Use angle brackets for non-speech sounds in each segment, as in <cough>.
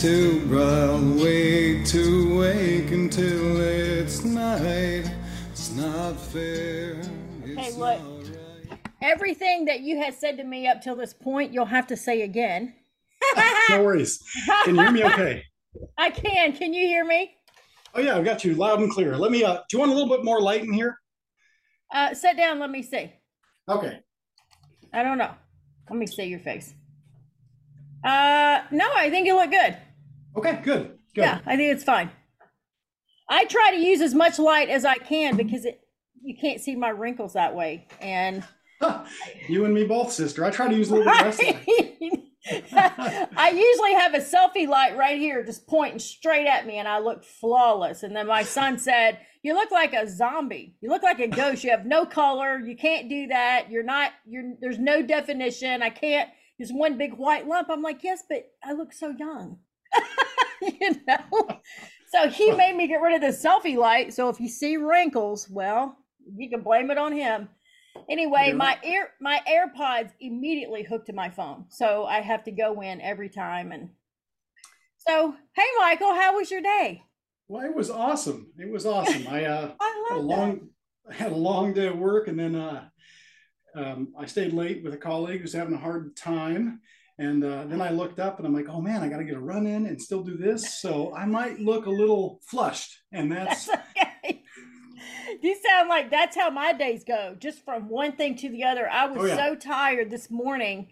too bright, wait to wake until it's night. It's not fair. It's Hey, look. not right. Everything that you had said to me up till this point, you'll have to say again. <laughs> No worries. Can you hear me okay? <laughs> I can. Can you hear me? Oh yeah, I've got you loud and clear. Let me uh do you want a little bit more light in here? Uh, sit down. Let me see. Okay. I don't know. Let me see your face. Uh, no, I think you look good. Okay, good. Good. Yeah, I think it's fine. I try to use as much light as I can because it you can't see my wrinkles that way. And <laughs> you and me both, sister. I try to use a little bit less. <laughs> I usually have a selfie light right here just pointing straight at me and I look flawless. And then my son said, You look like a zombie. You look like a ghost. You have no color. You can't do that. You're not, you're there's no definition. I can't, there's one big white lump. I'm like, Yes, but I look so young. <laughs> you know? So he made me get rid of the selfie light. So if you see wrinkles, well, you can blame it on him. Anyway, Yeah. my ear my AirPods immediately hooked to my phone. So I have to go in every time and so hey Michael, how was your day? Well, it was awesome. It was awesome. I uh <laughs> I had a long I had a long day of work and then uh um, I stayed late with a colleague who's having a hard time. And uh, then I looked up and I'm like, oh man, I got to get a run in and still do this. So I might look a little flushed. And that's, That's <laughs> okay. You sound like that's how my days go, just from one thing to the other. I was Oh, yeah. so tired this morning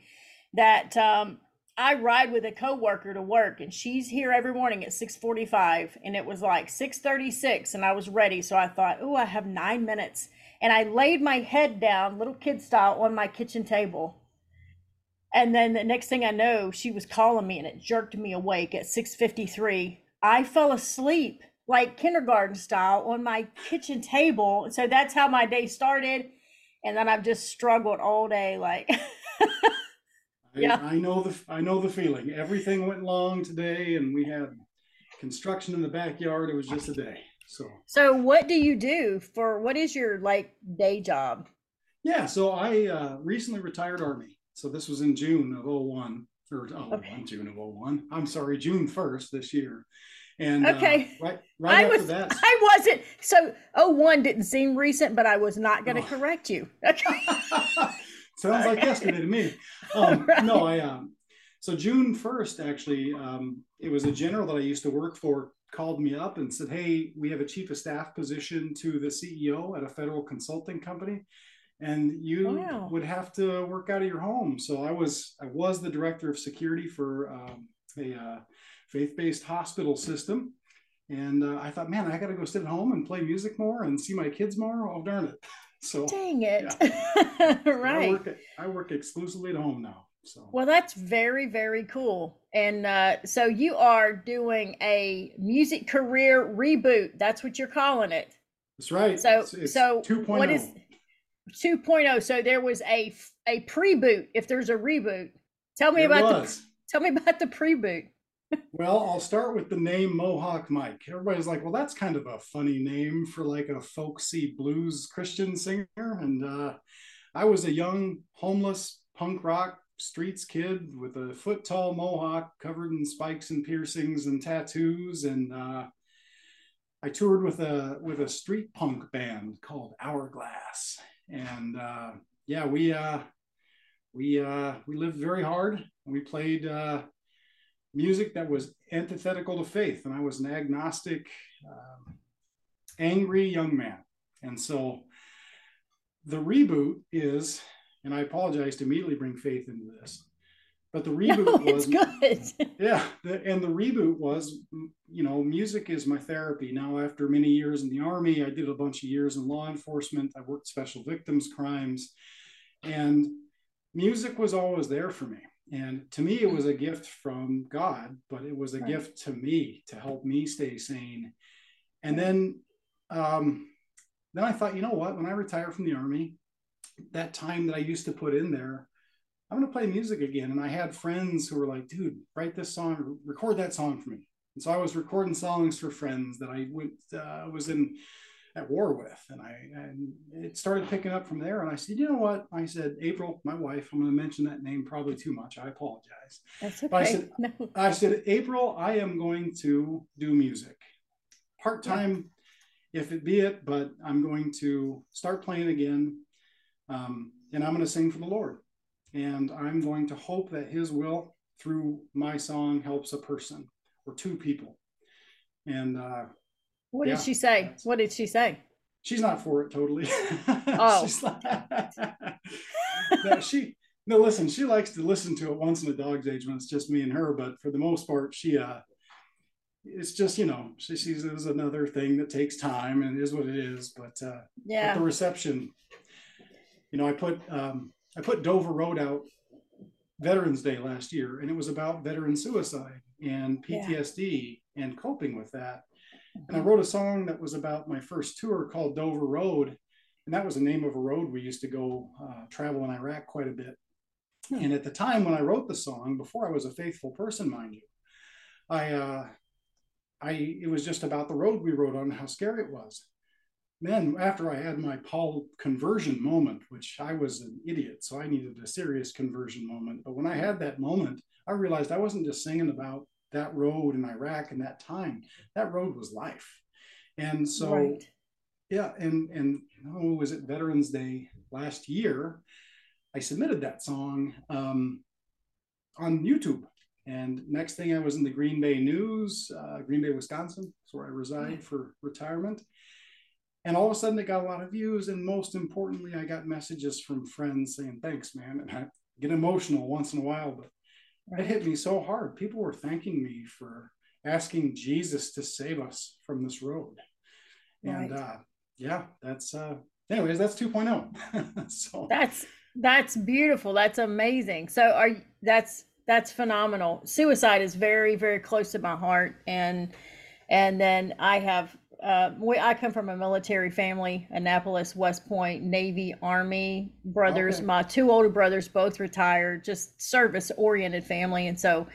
that um, I ride with a coworker to work, and she's here every morning at six forty-five, and it was like six thirty-six, and I was ready. So I thought, oh, I have nine minutes, and I laid my head down, little kid style, on my kitchen table. And then the next thing I know, she was calling me, and it jerked me awake at six fifty-three. I fell asleep like kindergarten style on my kitchen table. So that's how my day started. And then I've just struggled all day. Like, <laughs> I, Yeah. I know the I know the feeling. Everything went long today, and we had construction in the backyard. It was just a day. So so what do you do for what is your like day job? yeah, so I uh, recently retired Army. So this was in June of 01, or oh, Okay. June of 01. I'm sorry, June 1st this year. And uh, Okay. right right I after was, that. I wasn't. So, 01 didn't seem recent, but I was not going to Oh. correct you. <laughs> Okay. Sounds like yesterday to me. <laughs> Um, Right. No, I um, so June first actually, um, it was a general that I used to work for called me up and said, "Hey, we have a chief of staff position to the CEO at a federal consulting company, and you Wow. would have to work out of your home." So I was I was the director of security for um, a uh, faith-based hospital system. And uh, I thought, man, I got to go sit at home and play music more and see my kids more. Oh, darn it! <laughs> So Dang it. <laughs> I right. work, I work exclusively at home now. So Well, that's very, very cool. And uh, so you are doing a music career reboot. That's what you're calling it. that's right. So, It's- it's so 2.0. what is 2.0? So there was a pre-boot. If there's a reboot, tell me There about was. the tell me about the pre-boot. Well, I'll start with the name Mohawk Mike. Everybody's like, well, that's kind of a funny name for like a folksy blues Christian singer. And uh, I was a young, homeless punk rock streets kid with a foot tall mohawk covered in spikes and piercings and tattoos. And uh, I toured with a with a street punk band called Hourglass. And uh, yeah, we uh, we uh, we lived very hard. And we played. Uh, music that was antithetical to faith and i was an agnostic um, angry young man and so the reboot is and i apologize to immediately bring faith into this but the <laughs> reboot No, was good. <laughs> yeah the, and the reboot was, you know music is my therapy. Now after many years in the army i did a bunch of years in law enforcement. I worked special victims crimes. And music was always there for me. And to me it was a gift from god but it was a Right. gift to me to help me stay sane. And then um then i thought you know what? When i retire from the army that time that i used to put in there i'm going to play music again and i had friends who were like dude write this song record that song for me and so i was recording songs for friends that i went uh, was in at war with. And I and it started picking up from there. And I said, you know what? I said, April, my wife, I'm going to mention that name probably too much. I apologize. That's okay. I said, <laughs> no. I said, April, I am going to do music part time, yeah. if it be it, but I'm going to start playing again. Um, and I'm going to sing for the Lord. And I'm going to hope that His will through my song helps a person or two people. And uh, what did she say? What did she say? She's not for it totally. <laughs> Oh, like, she no listen. She likes to listen to it once in a dog's age when it's just me and her. But for the most part, she uh, it's just you know she sees it as another thing that takes time and is what it is. But uh, yeah, but the reception. You know, I put um, I put Dover Road out Veterans Day last year, and it was about veteran suicide and PTSD yeah. and coping with that. And I wrote a song that was about my first tour called Dover Road. And that was the name of a road we used to go uh, travel in Iraq quite a bit. Hmm. And at the time when I wrote the song, before I was a faithful person, mind you, I, uh, I, it was just about the road we rode on, how scary it was. Then, after I had my Paul conversion moment, which I was an idiot, so I needed a serious conversion moment. But when I had that moment, I realized I wasn't just singing about that road in Iraq and that time, that road was life. And so, right. yeah, and and oh, was it Veterans Day last year? I submitted that song um, on YouTube. And next thing I was in the Green Bay News, uh, Green Bay, Wisconsin, is where I reside for retirement. And all of a sudden, it got a lot of views. And most importantly, I got messages from friends saying, "Thanks, man." And I get emotional once in a while, but Right. It hit me so hard. People were thanking me for asking Jesus to save us from this road. And right. uh, yeah, that's uh anyways, that's 2.0. <laughs> so that's that's beautiful. That's amazing. So are that's that's phenomenal. Suicide is very, very close to my heart. And and then I have uh, we, I come from a military family, Annapolis, West Point, Navy, Army brothers. Okay. My two older brothers both retired, just service oriented family. And so,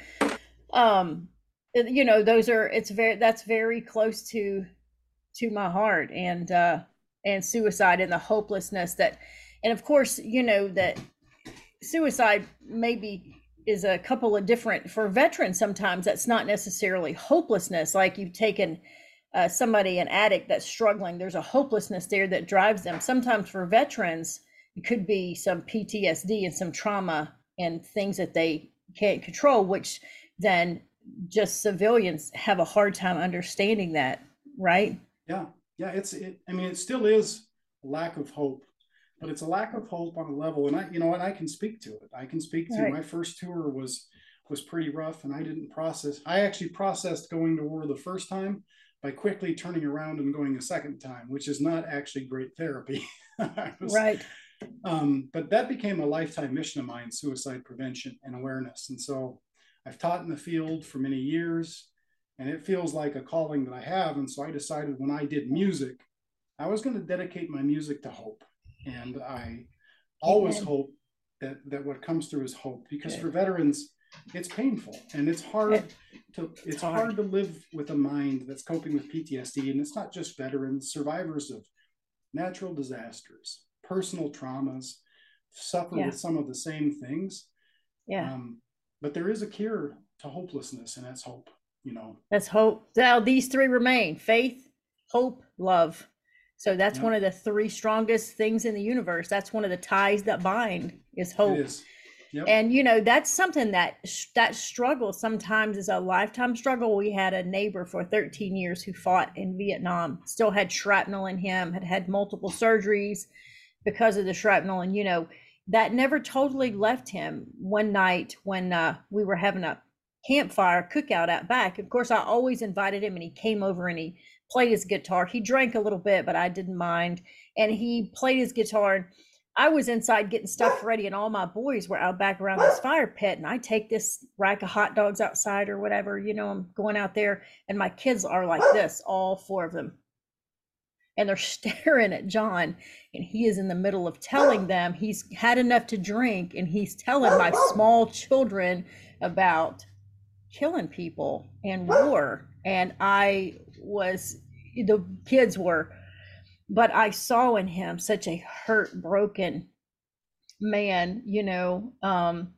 um, you know, those are, it's very, that's very close to, to my heart and, uh, and suicide and the hopelessness that, and of course, you know, that suicide maybe is a couple of different, for veterans, sometimes that's not necessarily hopelessness. Like you've taken, uh, somebody, an addict that's struggling, there's a hopelessness there that drives them. Sometimes for veterans, it could be some PTSD and some trauma and things that they can't control, which then just civilians have a hard time understanding that, right? Yeah, yeah. It's, it, I mean, it still is lack of hope, but it's a lack of hope on a level, and I, you know, what I can speak to it. I can speak to right. my first tour was was pretty rough, and I didn't process. I actually processed going to war the first time by quickly turning around and going a second time, which is not actually great therapy. <laughs> was, right. Um, but that became a lifetime mission of mine suicide prevention and awareness. And so I've taught in the field for many years, and it feels like a calling that I have. And so I decided when I did music, I was going to dedicate my music to hope. And I always Amen. hope that, that what comes through is hope because for veterans, it's painful and it's hard to it's hard. to live with a mind that's coping with PTSD and it's not just veterans survivors of natural disasters personal traumas suffer yeah. with some of the same things. Yeah. Um, but there is a cure to hopelessness and that's hope you know. That's hope. Now these three remain faith hope love. So that's yeah. one of the three strongest things in the universe. That's one of the ties that bind is hope And you know that's something that that struggle sometimes is a lifetime struggle. We had a neighbor for 13 years who fought in Vietnam, still had shrapnel in him, had had multiple surgeries because of the shrapnel, and you know that never totally left him. One night when uh, we were having a campfire cookout out back, of course I always invited him, and he came over and he played his guitar. He drank a little bit, but I didn't mind, and he played his guitar. And, I was inside getting stuff ready, and all my boys were out back around this fire pit. And I take this rack of hot dogs outside or whatever, you know, I'm going out there, and my kids are like this, all four of them. And they're <laughs> staring at John, and he is in the middle of telling them he's had enough to drink, and he's telling my small children about killing people and war. And I was, the kids were but I saw in him such a hurt, broken man, you know, um,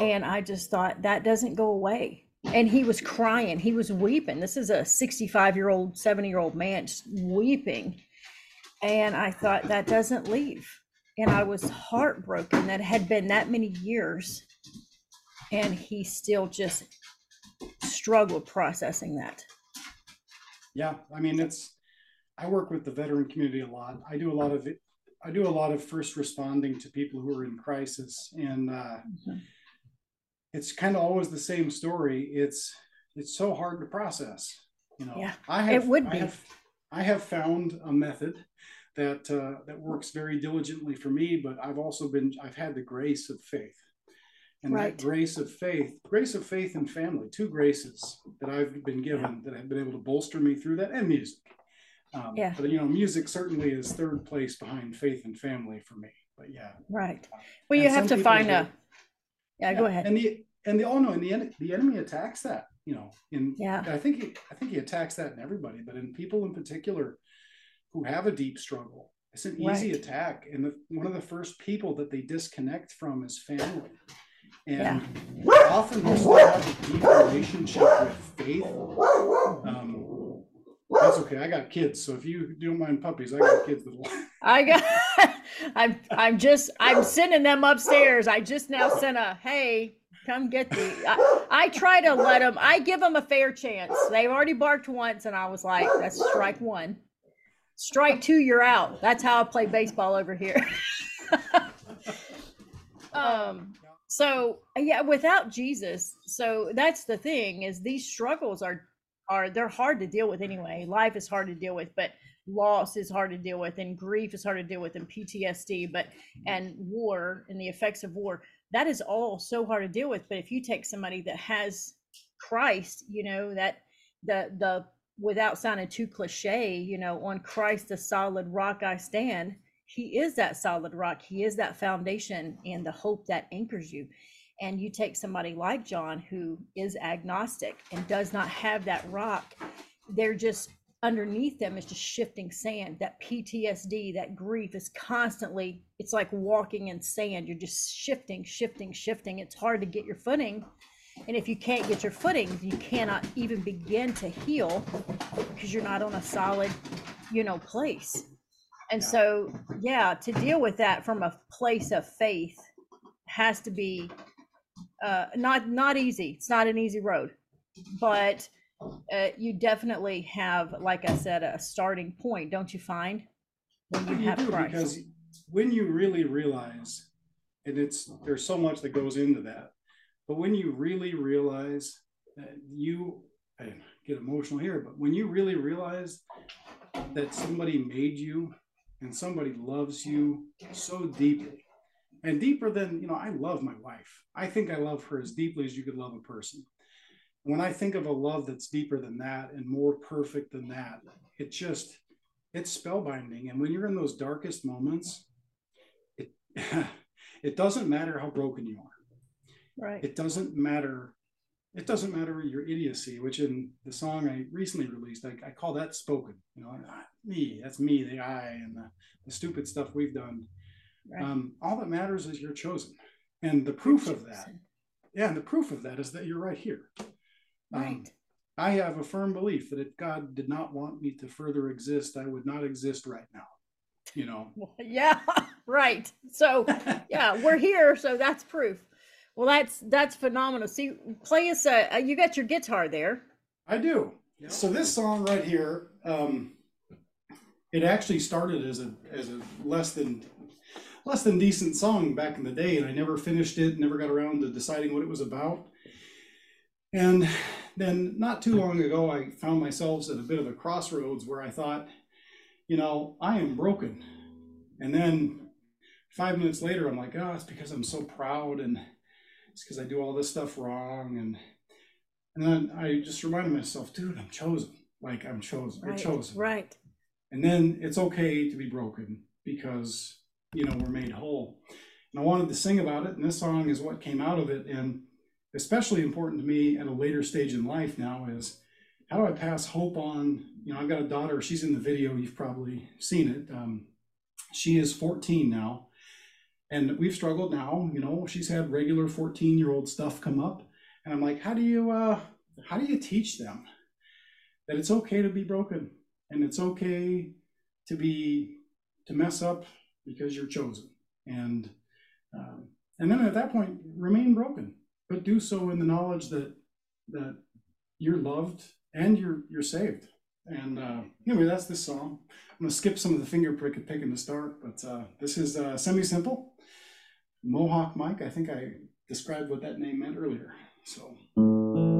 and I just thought that doesn't go away. And he was crying, he was weeping. This is a 65 year old, 70 year old man weeping. And I thought that doesn't leave. And I was heartbroken that had been that many years and he still just struggled processing that. Yeah, I mean, it's, I work with the veteran community a lot. I do a lot of. I do a lot of first responding to people who are in crisis, and uh, Mhm. it's kind of always the same story. It's it's so hard to process. You know, Yeah, I have, would I be. have, I have found a method that uh, that works very diligently for me, but I've also been I've had the grace of faith, and Right. that grace of faith, grace of faith and family, two graces that I've been given that have been able to bolster me through that, and music. Um, Yeah. But you know, music certainly is third place behind faith and family for me. But yeah, Right. Well, And you have to find a, yeah, go ahead. And the and the oh no, and the en- the enemy attacks that. You know, in Yeah. I think he, I think he attacks that in everybody, but in people in particular who have a deep struggle, it's an easy Right. attack. And the, one of the first people that they disconnect from is family. And Yeah. often have a deep relationship with faith. Um, that's okay. I got kids, so if you don't mind puppies, I got kids. <laughs> I got, <laughs> I'm, I'm just, I'm sending them upstairs. I just now sent a, hey, come get the, I, I try to let them, I give them a fair chance. They've already barked once and I was like, that's strike one. Strike two, you're out. That's how I play baseball over here. <laughs> um, so yeah, without Jesus, so that's the thing is these struggles are, are, they're hard to deal with anyway. Life is hard to deal with, but loss is hard to deal with and grief is hard to deal with and PTSD but mm-hmm. and war and the effects of war. That is all so hard to deal with but if you take somebody that has Christ you know that the the without sounding too cliche you know on Christ the solid rock I stand he is that solid rock. He is that foundation and the hope that anchors you and you take somebody like John who is agnostic and does not have that rock they're just underneath them is just shifting sand. That ptsd that grief is constantly it's like walking in sand. You're just shifting shifting shifting. It's hard to get your footing. And if you can't get your footing you cannot even begin to heal because you're not on a solid you know place. And so yeah to deal with that from a place of faith has to be uh not not easy it's not an easy road but uh, you definitely have, like I said, a starting point, don't you find? When you You have do, Christ. because when you really realize, and it's there's so much that goes into that, but when you really realize that you I get emotional here, but when you really realize that somebody made you and somebody loves you so deeply, and deeper than you know, I love my wife. I think I love her as deeply as you could love a person. When I think of a love that's deeper than that and more perfect than that, it just it's spellbinding and when you're in those darkest moments it <laughs> it doesn't matter how broken you are right. it doesn't matter it doesn't matter your idiocy which in the song i recently released i, I call that spoken you know ah, me that's me the i and the, the stupid stuff we've done right. um, all that matters is you're chosen and the proof of that yeah and the proof of that is that you're right here Um, Right. I have a firm belief that if God did not want me to further exist, I would not exist right now. You know, <laughs> yeah. <laughs> Right. So <laughs> yeah, we're here, so that's proof. Well, that's that's phenomenal. See, play us a. uh, You got your guitar there. I do. So this song right here, um, it actually started as a as a less than less than decent song back in the day, and I never finished it. Never got around to deciding what it was about. And then not too long ago, I found myself at a bit of a crossroads where I thought, you know, I am broken. And then five minutes later, I'm like, oh, it's because I'm so proud, and it's because I do all this stuff wrong, and and then I just reminded myself, dude, I'm chosen. Like I'm chosen. Right. chosen. Right. And then it's okay to be broken because you know we're made whole. And I wanted to sing about it, and this song is what came out of it. And especially important to me at a later stage in life now is how do I pass hope on? You know, I've got a daughter. She's in the video. You've probably seen it. Um, she is 14 now, and we've struggled now. You know, she's had regular 14 year old stuff come up, and I'm like, how do you uh, how do you teach them that it's okay to be broken and it's okay to be to mess up because you're chosen. And um, and then at that point remain broken but do so in the knowledge that that you're loved and you're you're saved. And uh, anyway that's this song. I'm to skip some of the finger prick picking to start but uh, this is uh, semi simple mohawk mike i think i described what that name meant earlier so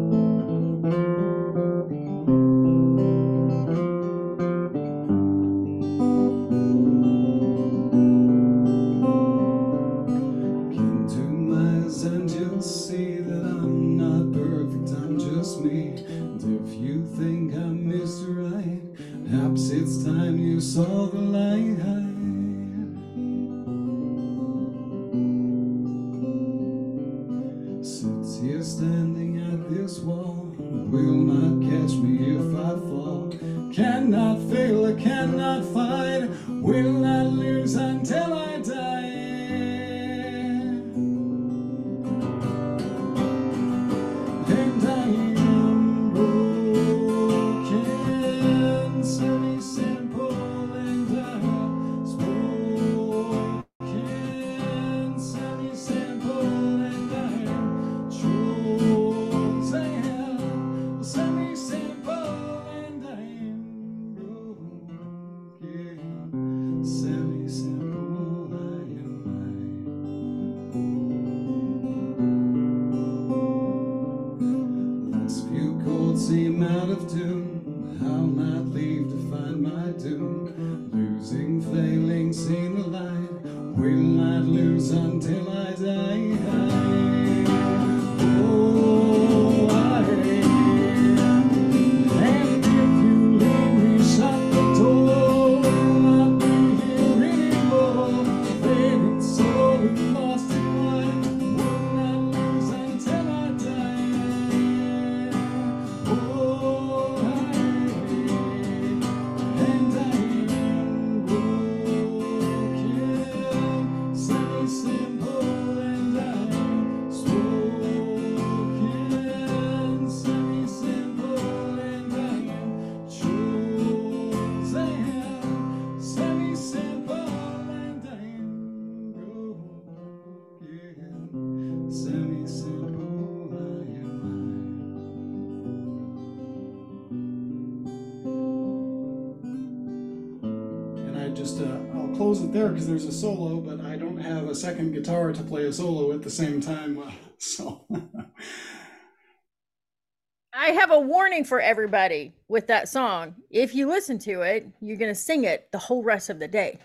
because there's a solo, but I don't have a second guitar to play a solo at the same time. Uh, <laughs> so, I have a warning for everybody with that song. If you listen to it, you're going to sing it the whole rest of the day.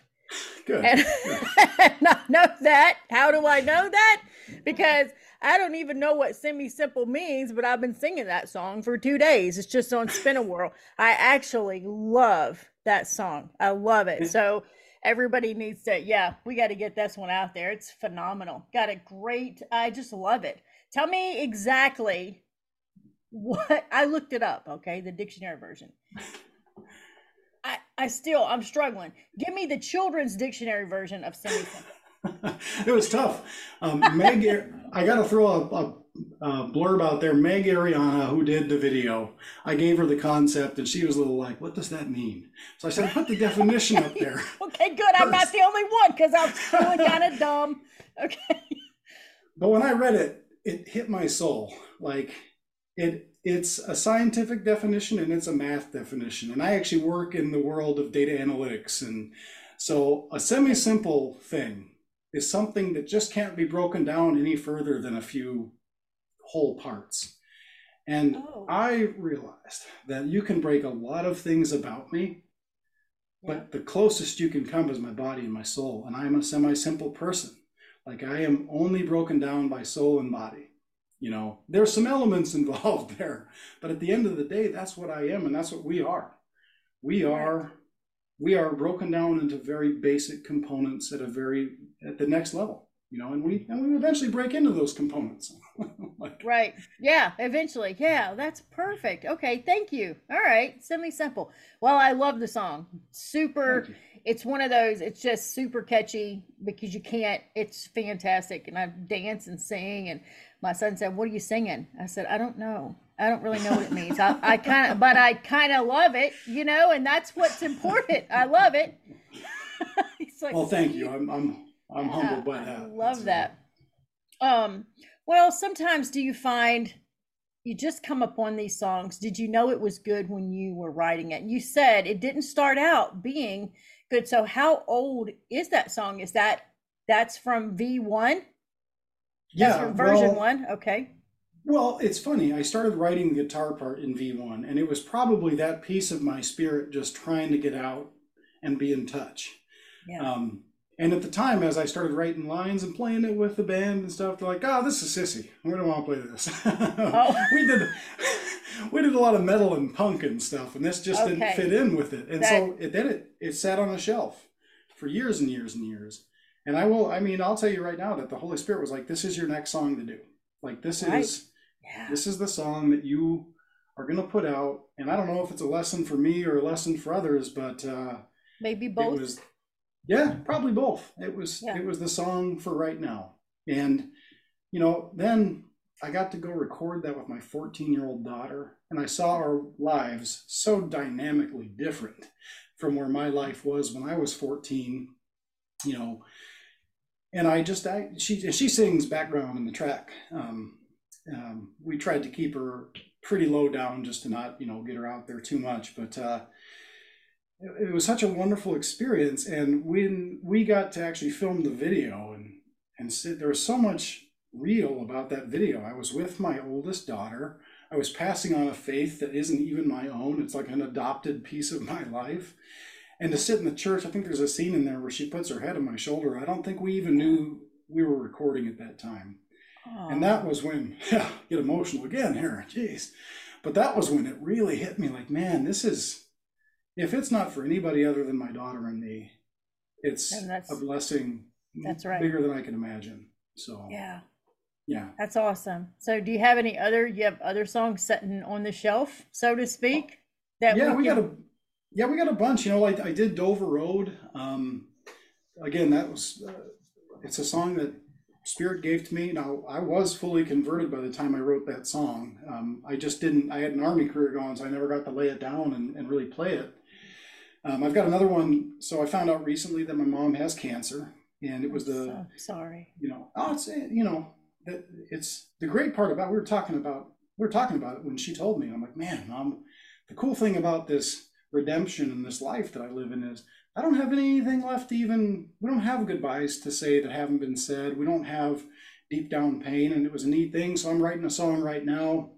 good. And, <laughs> and I know that. How do I know that? Because I don't even know what semi simple means, but I've been singing that song for two days. It's just on Spin a Whirl. I actually love that song. I love it. So everybody needs to, yeah, we got to get this one out there. It's phenomenal. Got a great, I just love it. Tell me exactly what I looked it up, okay? The dictionary version. <laughs> I, I still I'm struggling. Give me the children's dictionary version of semi. <laughs> it was tough. Um, Meg, I got to throw a, a, a blurb out there. Meg Ariana, who did the video, I gave her the concept and she was a little like, what does that mean? So I said, put the definition up there. <laughs> Okay, good. I'm not the only one because I'm feeling kind of dumb. <laughs> Okay. But when I read it, it hit my soul. Like it, it's a scientific definition and it's a math definition. And I actually work in the world of data analytics. And so a semi-simple thing is something that just can't be broken down any further than a few whole parts. And Oh. I realized that you can break a lot of things about me, but the closest you can come is my body and my soul. And I'm a semi simple person. Like I am only broken down by soul and body. You know, there's some elements <laughs> involved there, but at the end of the day, that's what I am and that's what we are. We are we are broken down into very basic components at a very at the next level, you know, and we and we eventually break into those components. <laughs> like, Right. Yeah. Eventually. Yeah. That's perfect. Okay. Thank you. All right. Semi simple. Well, I love the song. Super. It's one of those. It's just super catchy because you can't. It's fantastic, and I dance and sing. And my son said, "What are you singing?" I said, "I don't know. I don't really know what it means. I, I kind of, but I kind of love it, you know, and that's what's important. I love it." <laughs> He's like, well, thank you. I'm I'm I'm humbled by I that. love So, that. Um, well, sometimes do you find you just come upon these songs? Did you know it was good when you were writing it? You said it didn't start out being good. So how old is that song? Is that that's from V1? Yeah, from version well, one? Okay. Well, it's funny. I started writing the guitar part in V1, and it was probably that piece of my spirit just trying to get out and be in touch. Yeah. Um, and at the time, as I started writing lines and playing it with the band and stuff, they're like, "Oh, this is sissy. We don't want to play this." Oh. <laughs> we did, we did a lot of metal and punk and stuff, and this just Okay. didn't fit in with it. And That- so it then it it sat on a shelf for years and years and years. And I will, I mean, I'll tell you right now that the Holy Spirit was like, "This is your next song to do. Like this Right. is." yeah. this is the song that you are going to put out and i don't know if it's a lesson for me or a lesson for others but uh Maybe both. was yeah probably both it was Yeah. it was the song for right now and you know then i got to go record that with my 14 year old daughter and i saw our lives so dynamically different from where my life was when i was 14 you know and i just i she she sings background in the track um um, we tried to keep her pretty low down just to not, you know, get her out there too much. But uh, it, it was such a wonderful experience. And when we got to actually film the video, and and sit, there was so much real about that video. I was with my oldest daughter. I was passing on a faith that isn't even my own. It's like an adopted piece of my life. And to sit in the church, I think there's a scene in there where she puts her head on my shoulder. I don't think we even knew we were recording at that time. And that was when, <laughs> yeah, get emotional again here, jeez. But that was when it really hit me like, man, this is, if it's not for anybody other than my daughter and me, it's And a blessing that's right. bigger than I can imagine. So, yeah. yeah. That's awesome. So, do you have any other? You have other songs sitting on the shelf, so to speak. That yeah, we, can, got a, yeah, we got a bunch. You know, I, I did Dover Road. Um, again, that was, uh, it's a song that Spirit gave to me. Now, I was fully converted by the time I wrote that song. Um, I just didn't, I had an army career going, so I never got to lay it down and, and really play it. Um, I've got another one. So I found out recently that my mom has cancer, and it was the, So sorry. you know, oh, it's, eh, you know, that it's the great part about, we were talking about, we were talking about it when she told me, I'm like, man, mom, the cool thing about this redemption in this life that I live in is I don't have anything left to even, we don't have goodbyes to say that haven't been said. We don't have deep down pain. And it was a neat thing. So I'm writing a song right now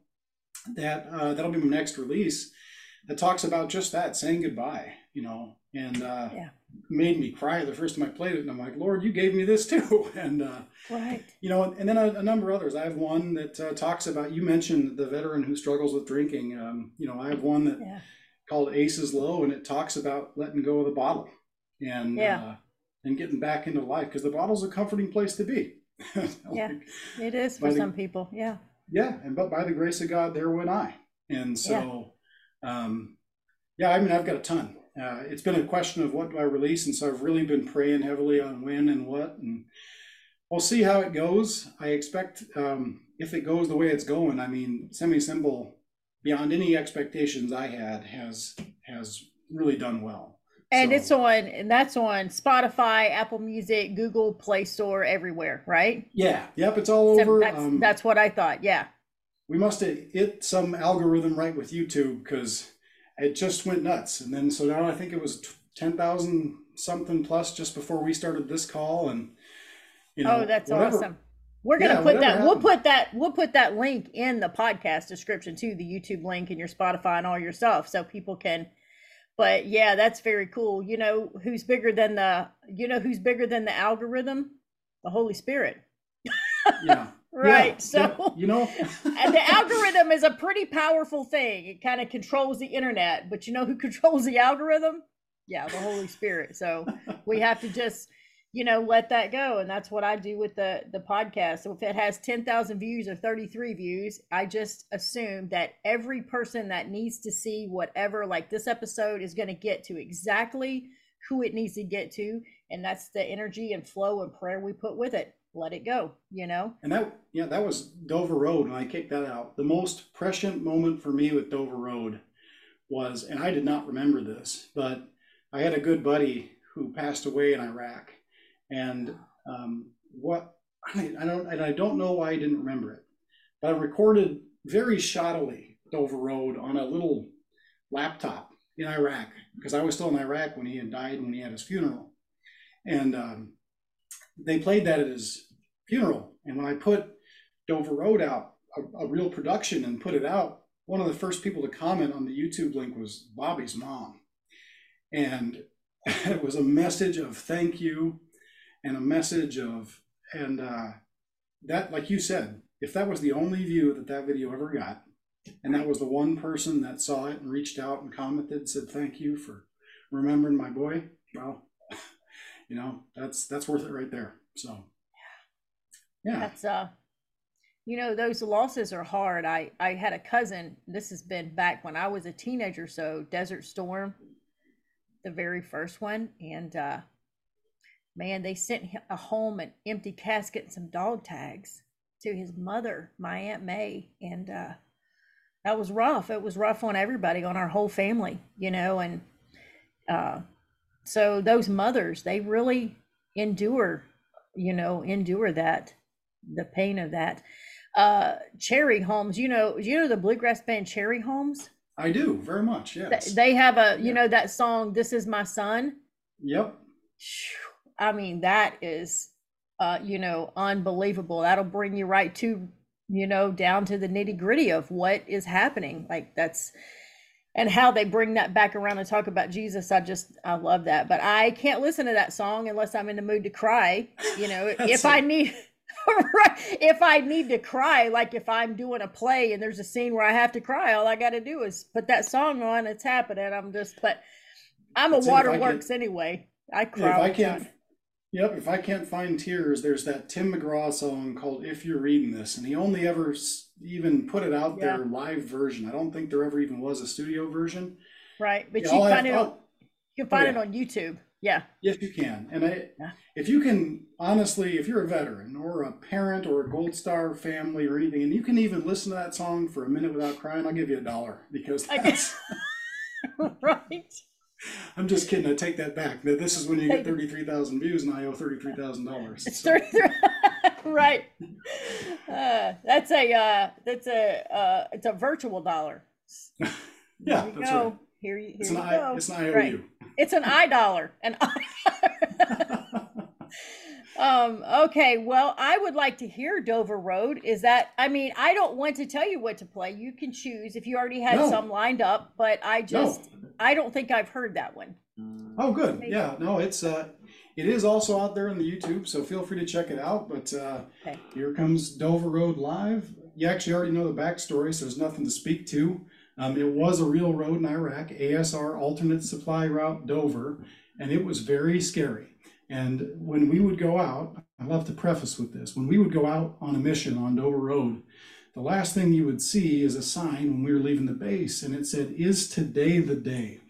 that, uh, that'll be my next release that talks about just that, saying goodbye, you know, and, uh, Yeah. made me cry the first time I played it. And I'm like, Lord, you gave me this too. <laughs> And, uh, Right. you know, and then a, a number of others. I have one that uh, talks about. You mentioned the veteran who struggles with drinking. Um, you know, I have one that Yeah. Called "Aces Low," and it talks about letting go of the bottle and Yeah. uh, and getting back into life because the bottle's a comforting place to be. <laughs> Yeah. It is for it- some people. Yeah. yeah, and but by the grace of God, there went I. And so, um, yeah, I mean, I've got a ton. Uh, it's been a question of what do I release, and so I've really been praying heavily on when and what, and we'll see how it goes. I expect um, if it goes the way it's going, I mean, semi simple beyond any expectations I had has has really done well. And So- it's on, and that's on Spotify, Apple Music, Google Play Store, everywhere, right? yeah, yep, it's all So over. that's um, that's what I thought. Yeah. we must have hit some algorithm right with YouTube because it just went nuts. And then so now I think it was ten thousand something plus just before we started this call, and you know, oh, that's whatever- awesome. We're gonna Yeah, put that. We'll put that. We'll put that link in the podcast description too, the YouTube link and your Spotify and all your stuff, so people can. But yeah, that's very cool. You know who's bigger than the? You know who's bigger than the algorithm? The Holy Spirit. Yeah, <laughs> Right. Yeah, so. you know, <laughs> and the algorithm is a pretty powerful thing. It kind of controls the internet, but you know who controls the algorithm? Yeah, the Holy Spirit. So we have to just you know, let that go. And that's what I do with the the podcast. So if it has 10,000 views or 33 views, I just assume that every person that needs to see whatever like this episode is going to get to exactly who it needs to get to, and that's the energy and flow and prayer we put with it. Let it go, you know. And that, yeah, that was Dover Road when I kicked that out. The most prescient moment for me with Dover Road was, and I did not remember this, but I had a good buddy who passed away in Iraq, and um, what I, don't, and I don't know why I didn't remember it, but I recorded very shoddily Dover Road on a little laptop in Iraq because I was still in Iraq when he had died when he had his funeral, and um, they played that at his funeral. And when I put Dover Road out, a, a, real production, and put it out, one of the first people to comment on the YouTube link was Bobby's mom, and <laughs> it was a message of thank you, and a message of and uh, that, like you said, if that was the only view that that video ever got, and that was the one person that saw it and reached out and commented, and said thank you for remembering my boy, well, <laughs> you know that's that's worth it right there so. Yeah. That's uh you know those losses are hard. I i had a cousin this has been back when i was a teenager so desert storm the very first one and uh man they sent a home an empty casket and some dog tags to his mother my aunt may and uh that was rough. It was rough on everybody on our whole family you know and uh so those mothers they really endure you know endure that the pain of that. Uh Cherryholmes you know you know the bluegrass band Cherryholmes i do very much yes. they have a you yeah. know that song this is my son? Yep i mean that is uh you know unbelievable that'll bring you right to you know down to the nitty gritty of what is happening like that's and how they bring that back around and talk about Jesus. I just I love that. But I can't listen to that song unless I'm in the mood to cry. You know, <laughs> if I need <laughs> if I need to cry, like if I'm doing a play and there's a scene where I have to cry, all I got to do is put that song on. It's happening. I'm just, but I'm a waterworks anyway. I cry. If I can't. Yep, if I can't find tears, there's that Tim McGraw song called "If You're Reading This," and he only ever even put it out yeah. there live version. I don't think there ever even was a studio version. Right, but yeah, you, find have, it on, oh, you can oh, find oh, yeah. it on YouTube. Yeah. Yes, you can. And I, if you can honestly, if you're a veteran or a parent or a Gold Star family or anything, and you can even listen to that song for a minute without crying, I'll give you a dollar because that's <laughs> right. <laughs> I'm just kidding. I take that back. This is when you get thirty-three thousand views, and I owe thirty-three thousand dollars. It's <laughs> so. thirty-three, <laughs> right? Uh, that's a uh, that's a uh, it's a virtual dollar. yeah, that's go. right. Here you, here it's you an go. I, it's an IOU. Right. It's an I dollar. An I. um. Okay. Well, I would like to hear Dover Road. Is that? I mean, I don't want to tell you what to play. You can choose if you already had no. some lined up, but I just. I don't think I've heard that one. Oh, good. Yeah, no, it's uh, it is also out there on the YouTube, so feel free to check it out. But uh, okay. here comes Dover Road live. You actually already know the backstory, so there's nothing to speak to. Um, it was a real road in Iraq, ASR Alternate Supply Route Dover, and it was very scary. And when we would go out, I love to preface with this: when we would go out on a mission on Dover Road, the last thing you would see is a sign when we were leaving the base, and it said, Is today the day?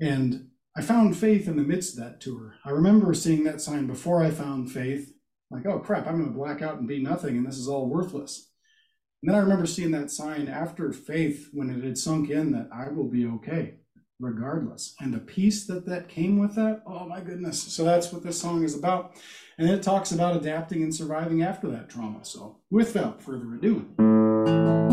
And I found faith in the midst of that tour. I remember seeing that sign before I found faith, like, oh crap, I'm going to black out and be nothing, and this is all worthless. And then I remember seeing that sign after faith when it had sunk in that I will be okay regardless. And the peace that that came with that, oh my goodness. So that's what this song is about. And it talks about adapting and surviving after that trauma. So without further ado.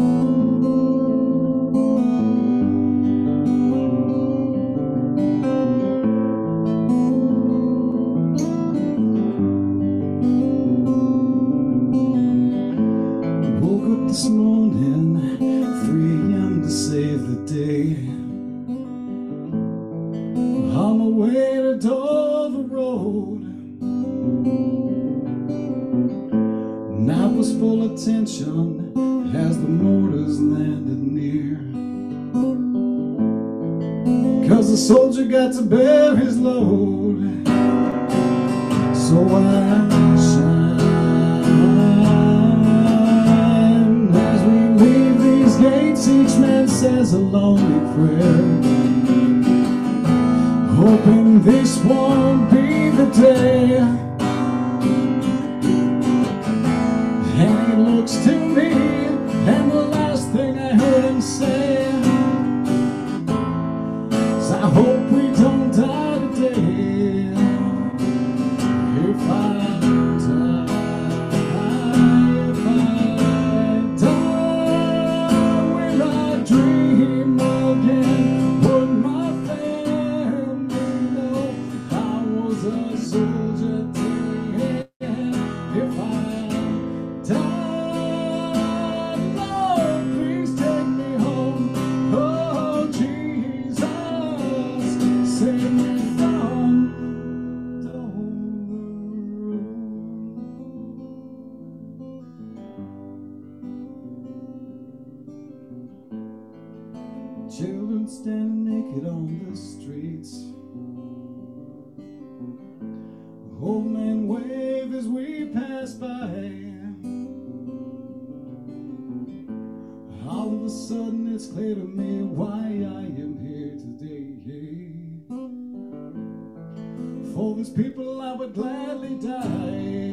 Would gladly die.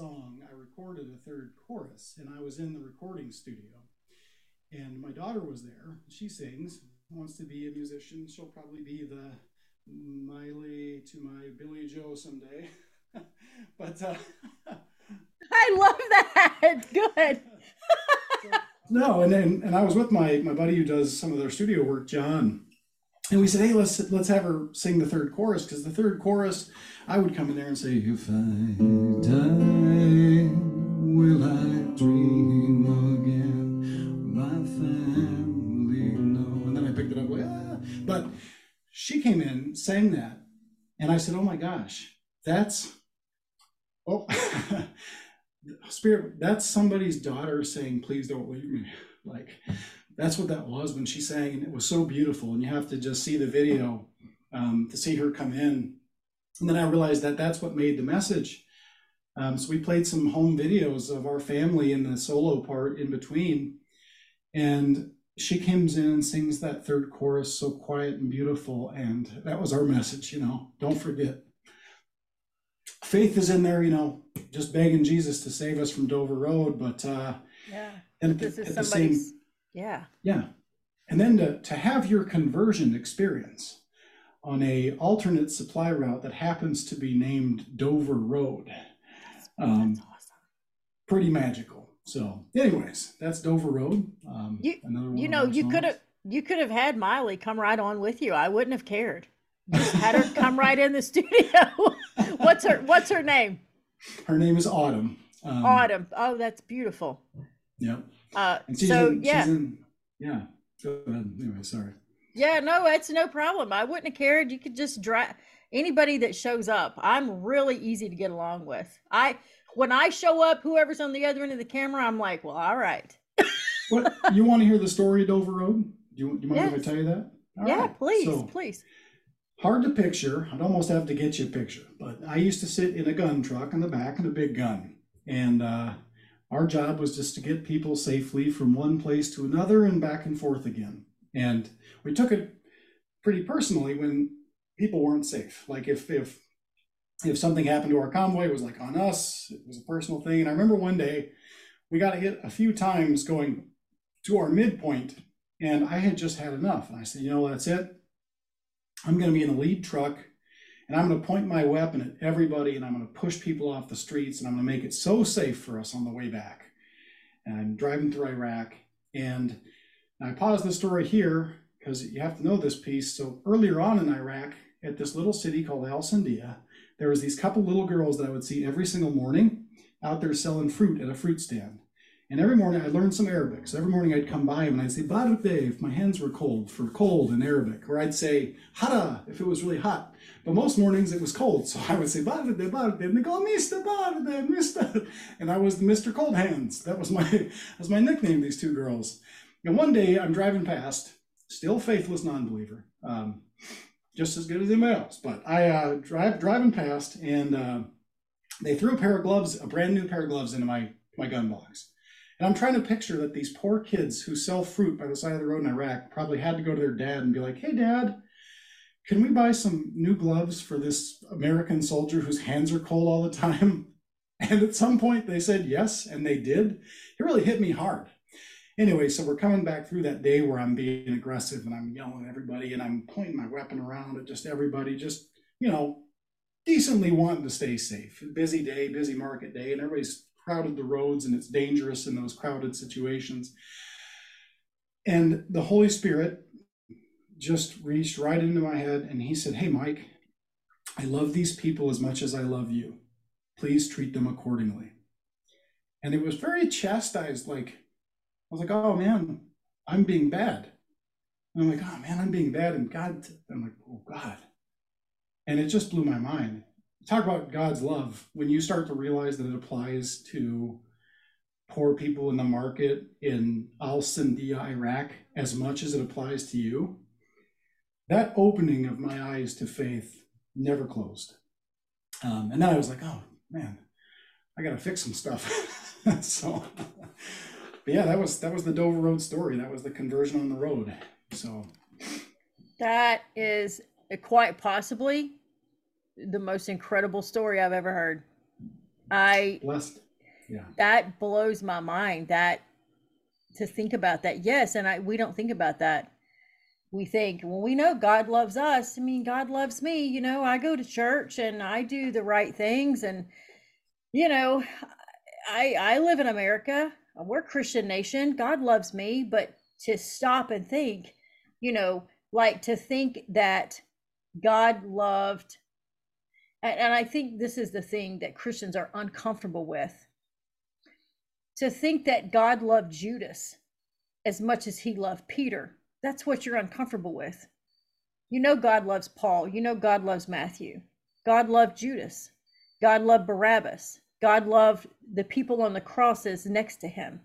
Song, I recorded a third chorus, and I was in the recording studio. And my daughter was there. She sings, wants to be a musician. She'll probably be the Miley to my Billy Joe someday. <laughs> but uh, <laughs> I love that. <laughs> Good. no, and then and I was with my my buddy who does some of their studio work, John, and we said, hey, let's let's have her sing the third chorus because the third chorus, I would come in there and say, if I die, will I dream again? My family and then I picked it up like, but she came in, sang that, and I said, oh my gosh, that's oh. <laughs> Spirit, that's somebody's daughter saying, please don't leave me. <laughs> Like, that's what that was when she sang, and it was so beautiful. And you have to just see the video um, to see her come in. And then I realized that that's what made the message. Um, so we played some home videos of our family in the solo part in between. And she comes in and sings that third chorus so quiet and beautiful. And that was our message, you know, don't forget. Faith is in there, you know, just begging Jesus to save us from Dover Road. But, uh, Yeah. and This at is the same, somebody's. Yeah. yeah. And then to, to have your conversion experience on a alternate supply route that happens to be named Dover Road. Um, That's awesome. pretty magical. So, anyways, that's Dover Road. Um, You- another one You know, you could have you could have had Miley come right on with you. I wouldn't have cared. Just had her come right in the <laughs> studio. <laughs> what's her What's her name? Her name is Autumn. Um, Autumn. Oh, that's beautiful. Yep. Uh, so in, yeah, she's in, yeah. Go ahead. Anyway, sorry. yeah. No, it's no problem. I wouldn't have cared. You could just drive anybody that shows up. I'm really easy to get along with. I when I show up, whoever's on the other end of the camera, I'm like, well, all right. What you want to hear the story of Dover Road? Do you, do you mind if I tell you that? All yeah, right. please, So, please. hard to picture. I'd almost have to get you a picture, but I used to sit in a gun truck in the back of a big gun, and uh, our job was just to get people safely from one place to another and back and forth again. and we took it pretty personally when people weren't safe. Like if if if something happened to our convoy, it was like on us. It was a personal thing. And I remember one day we got hit a few times going to our midpoint, and I had just had enough. And I said, you know, that's it. I'm going to be in the lead truck, and I'm going to point my weapon at everybody, and I'm going to push people off the streets, and I'm going to make it so safe for us on the way back. And I'm driving through Iraq, and I pause the story here because you have to know this piece. So earlier on in Iraq, at this little city called Al Sindia, there was these couple little girls that I would see every single morning out there selling fruit at a fruit stand. And every morning I learned some Arabic. So every morning I'd come by them and I'd say Barde if my hands were cold for cold in Arabic. Or I'd say Hara if it was really hot. But most mornings it was cold. So I would say Barde, Barde. And they go, Mr. Barde, Mr. And I was the Mr. Cold Hands. That was my <laughs> that was my nickname, these two girls. And one day I'm driving past, still faithless non-believer. Um, just as good as anybody else. But I uh, drive driving past, and uh, they threw a pair of gloves, a brand new pair of gloves, into my my gun box. And I'm trying to picture that these poor kids who sell fruit by the side of the road in Iraq probably had to go to their dad and be like, "Hey, Dad, can we buy some new gloves for this American soldier whose hands are cold all the time?" <laughs> And at some point they said yes, and they did. It really hit me hard anyway, so we're coming back through that day where I'm being aggressive and I'm yelling at everybody and I'm pointing my weapon around at just everybody, just, you know, decently wanting to stay safe. Busy day, busy market day, and everybody's crowded the roads and it's dangerous in those crowded situations. And the Holy Spirit just reached right into my head and he said, Hey, Mike, I love these people as much as I love you. Please treat them accordingly. And it was very chastised, like, I was like, oh man, I'm being bad. And I'm like, oh man, I'm being bad. And God, I'm like, oh God. And it just blew my mind. Talk about God's love. When you start to realize that it applies to poor people in the market in Al Sindia, Iraq, as much as it applies to you, that opening of my eyes to faith never closed. Um, and then I was like, oh man, I got to fix some stuff. <laughs> so but yeah, that was that was the Dover Road story. That was the conversion on the road. So That is quite possibly the most incredible story I've ever heard. I blessed. Yeah. that blows my mind that to think about that. Yes, and I we don't think about that. We think, well, we know God loves us. I mean, God loves me. You know, I go to church and I do the right things, and you know, I I live in America. We're a Christian nation. God loves me, but to stop and think, you know, like to think that God loved and, and I think this is the thing that Christians are uncomfortable with. To think that God loved Judas as much as he loved Peter, that's what you're uncomfortable with. You know, God loves Paul. You know, God loves Matthew. God loved Judas. God loved Barabbas. God loved the people on the crosses next to him.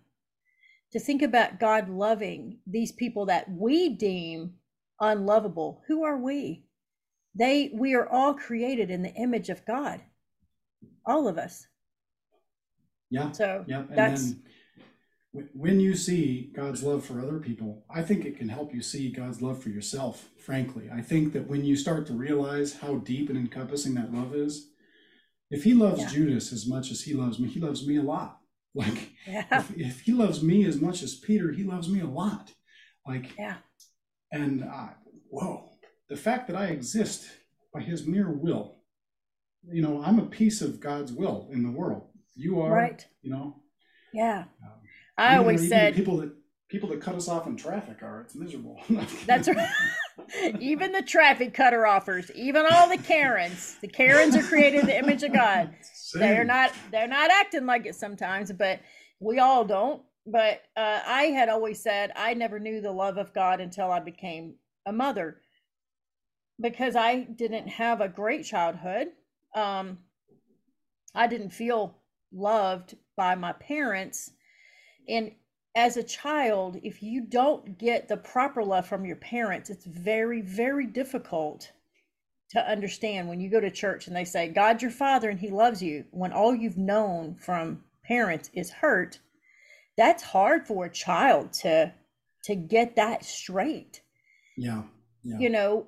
To think about God loving these people that we deem unlovable, who are we? They we are all created in the image of God. All of us. Yeah. So yeah. And that's then when you see God's love for other people, I think it can help you see God's love for yourself, frankly. I think that when you start to realize how deep and encompassing that love is, if he loves Yeah. Judas as much as he loves me, he loves me a lot. <laughs> Like yeah, if, if he loves me as much as Peter, he loves me a lot. Like yeah, and uh, whoa, the fact that I exist by his mere will, you know, I'm a piece of God's will in the world. You are, right. you know. Yeah. Um, I always said people that people that cut us off in traffic are. It's miserable. <laughs> That's right. <laughs> even the traffic cutter offers, even all the Karens. The Karens are created in the image of God. <laughs> They're not they're not acting like it sometimes, but we all don't. But uh, I had always said I never knew the love of God until I became a mother because I didn't have a great childhood. Um, I didn't feel loved by my parents. And as a child, if you don't get the proper love from your parents, it's very, very difficult to understand when you go to church and they say, God's your father and he loves you, when all you've known from parents is hurt. That's hard for a child to to get that straight Yeah. Yeah. you know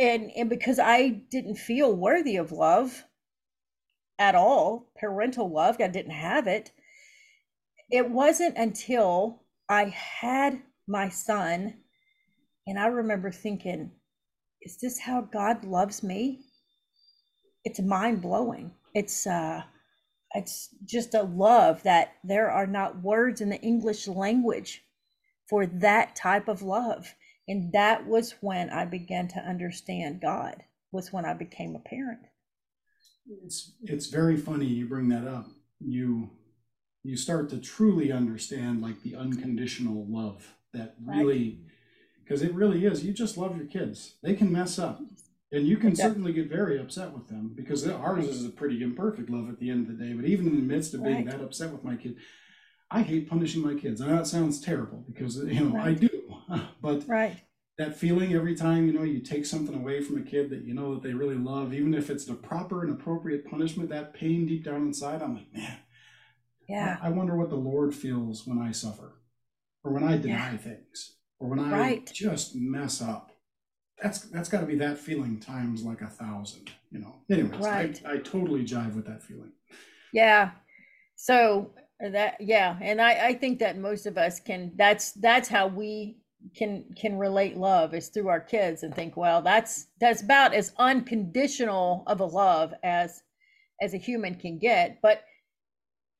and and because i didn't feel worthy of love at all parental love i didn't have it. It wasn't until i had my son and i remember thinking is this how god loves me? It's mind blowing it's uh it's just a love that there are not words in the english language for that type of love and that was when i began to understand god was when i became a parent. It's it's very funny you bring that up. You you start to truly understand like the unconditional love that really because it really is. You just love your kids. They can mess up. And you can certainly get very upset with them because ours is a pretty imperfect love at the end of the day. But even in the midst of being Right. that upset with my kid i hate punishing my kids. Know that sounds terrible because you know i do <sighs> but right that feeling every time you know you take something away from a kid that you know that they really love even if it's the proper and appropriate punishment that pain deep down inside i'm like man yeah i, I wonder what the lord feels when i suffer or when i deny Yeah. things or when i Right. just mess up that's that's got to be that feeling times like a thousand you know anyways Right. I, I totally jive with that feeling yeah so uh, that yeah and i i think that most of us can that's that's how we can can relate love is through our kids and think well that's that's about as unconditional of a love as as a human can get. But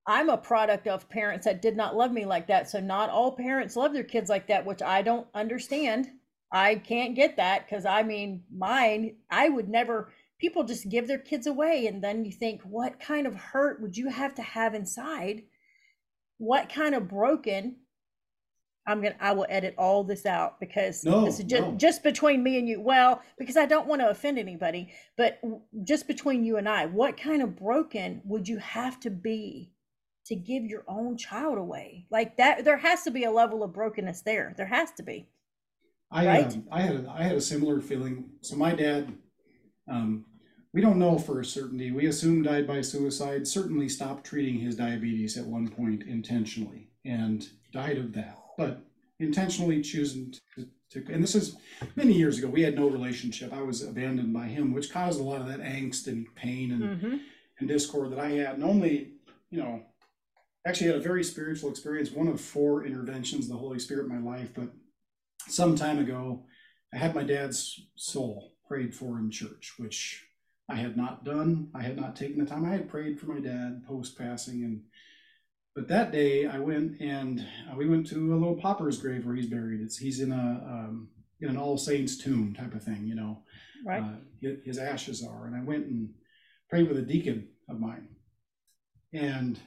i'm a product of parents that did not love me like that. So not all parents love their kids like that which i don't understand. I can't get that because i mean mine i would never people just give their kids away and then you think what kind of hurt would you have to have inside? What kind of broken i'm gonna i will edit all this out because No, this is just no. just between me and you well because i don't want to offend anybody but just between you and i what kind of broken would you have to be to give your own child away like that there has to be a level of brokenness there there has to be I Right? um, I had a, I had a similar feeling. So my dad, um, we don't know for a certainty. We assume died by suicide. Certainly stopped treating his diabetes at one point intentionally and died of that. But intentionally choosing to, to and this is many years ago. We had no relationship. I was abandoned by him, which caused a lot of that angst and pain and mm-hmm. and discord that I had, and only, you know, actually had a very spiritual experience, one of four interventions of the Holy Spirit in my life. But some time ago, I had my dad's soul prayed for in church, which I had not done. I had not taken the time. I had prayed for my dad post passing, and but that day I went and uh, we went to a little pauper's grave where he's buried. It's he's in a um, in an All Saints tomb type of thing, you know right uh, his ashes are. And I went and prayed with a deacon of mine. And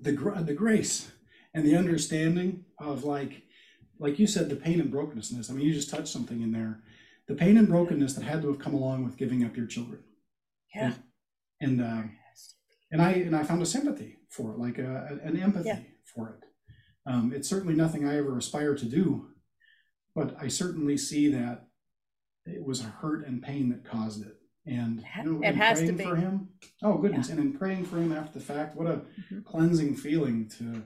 the, gr- the grace and the understanding of like, like you said, the pain and brokenness. I mean, you just touched something in there. The pain and brokenness that had to have come along with giving up your children. yeah And, uh, and I, and I found a sympathy for it, like a, an empathy Yeah. for it. Um, it's certainly nothing I ever aspire to do, but I certainly see that it was hurt and pain that caused it. And you know, it has to praying be. for him. Oh goodness! And in praying for him after the fact, what a Mhm. cleansing feeling to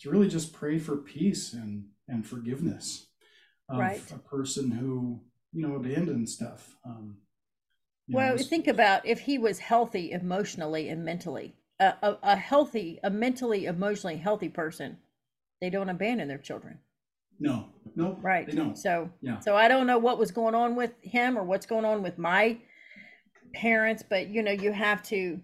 to really just pray for peace and and forgiveness of Right. a person who you know abandoned stuff. Um, you know, Well, think about if he was healthy emotionally and mentally. A, a, a healthy, a mentally, emotionally healthy person, they don't abandon their children, no, no, right? They don't. So, Yeah. so I don't know what was going on with him or what's going on with my parents, but you know, you have to.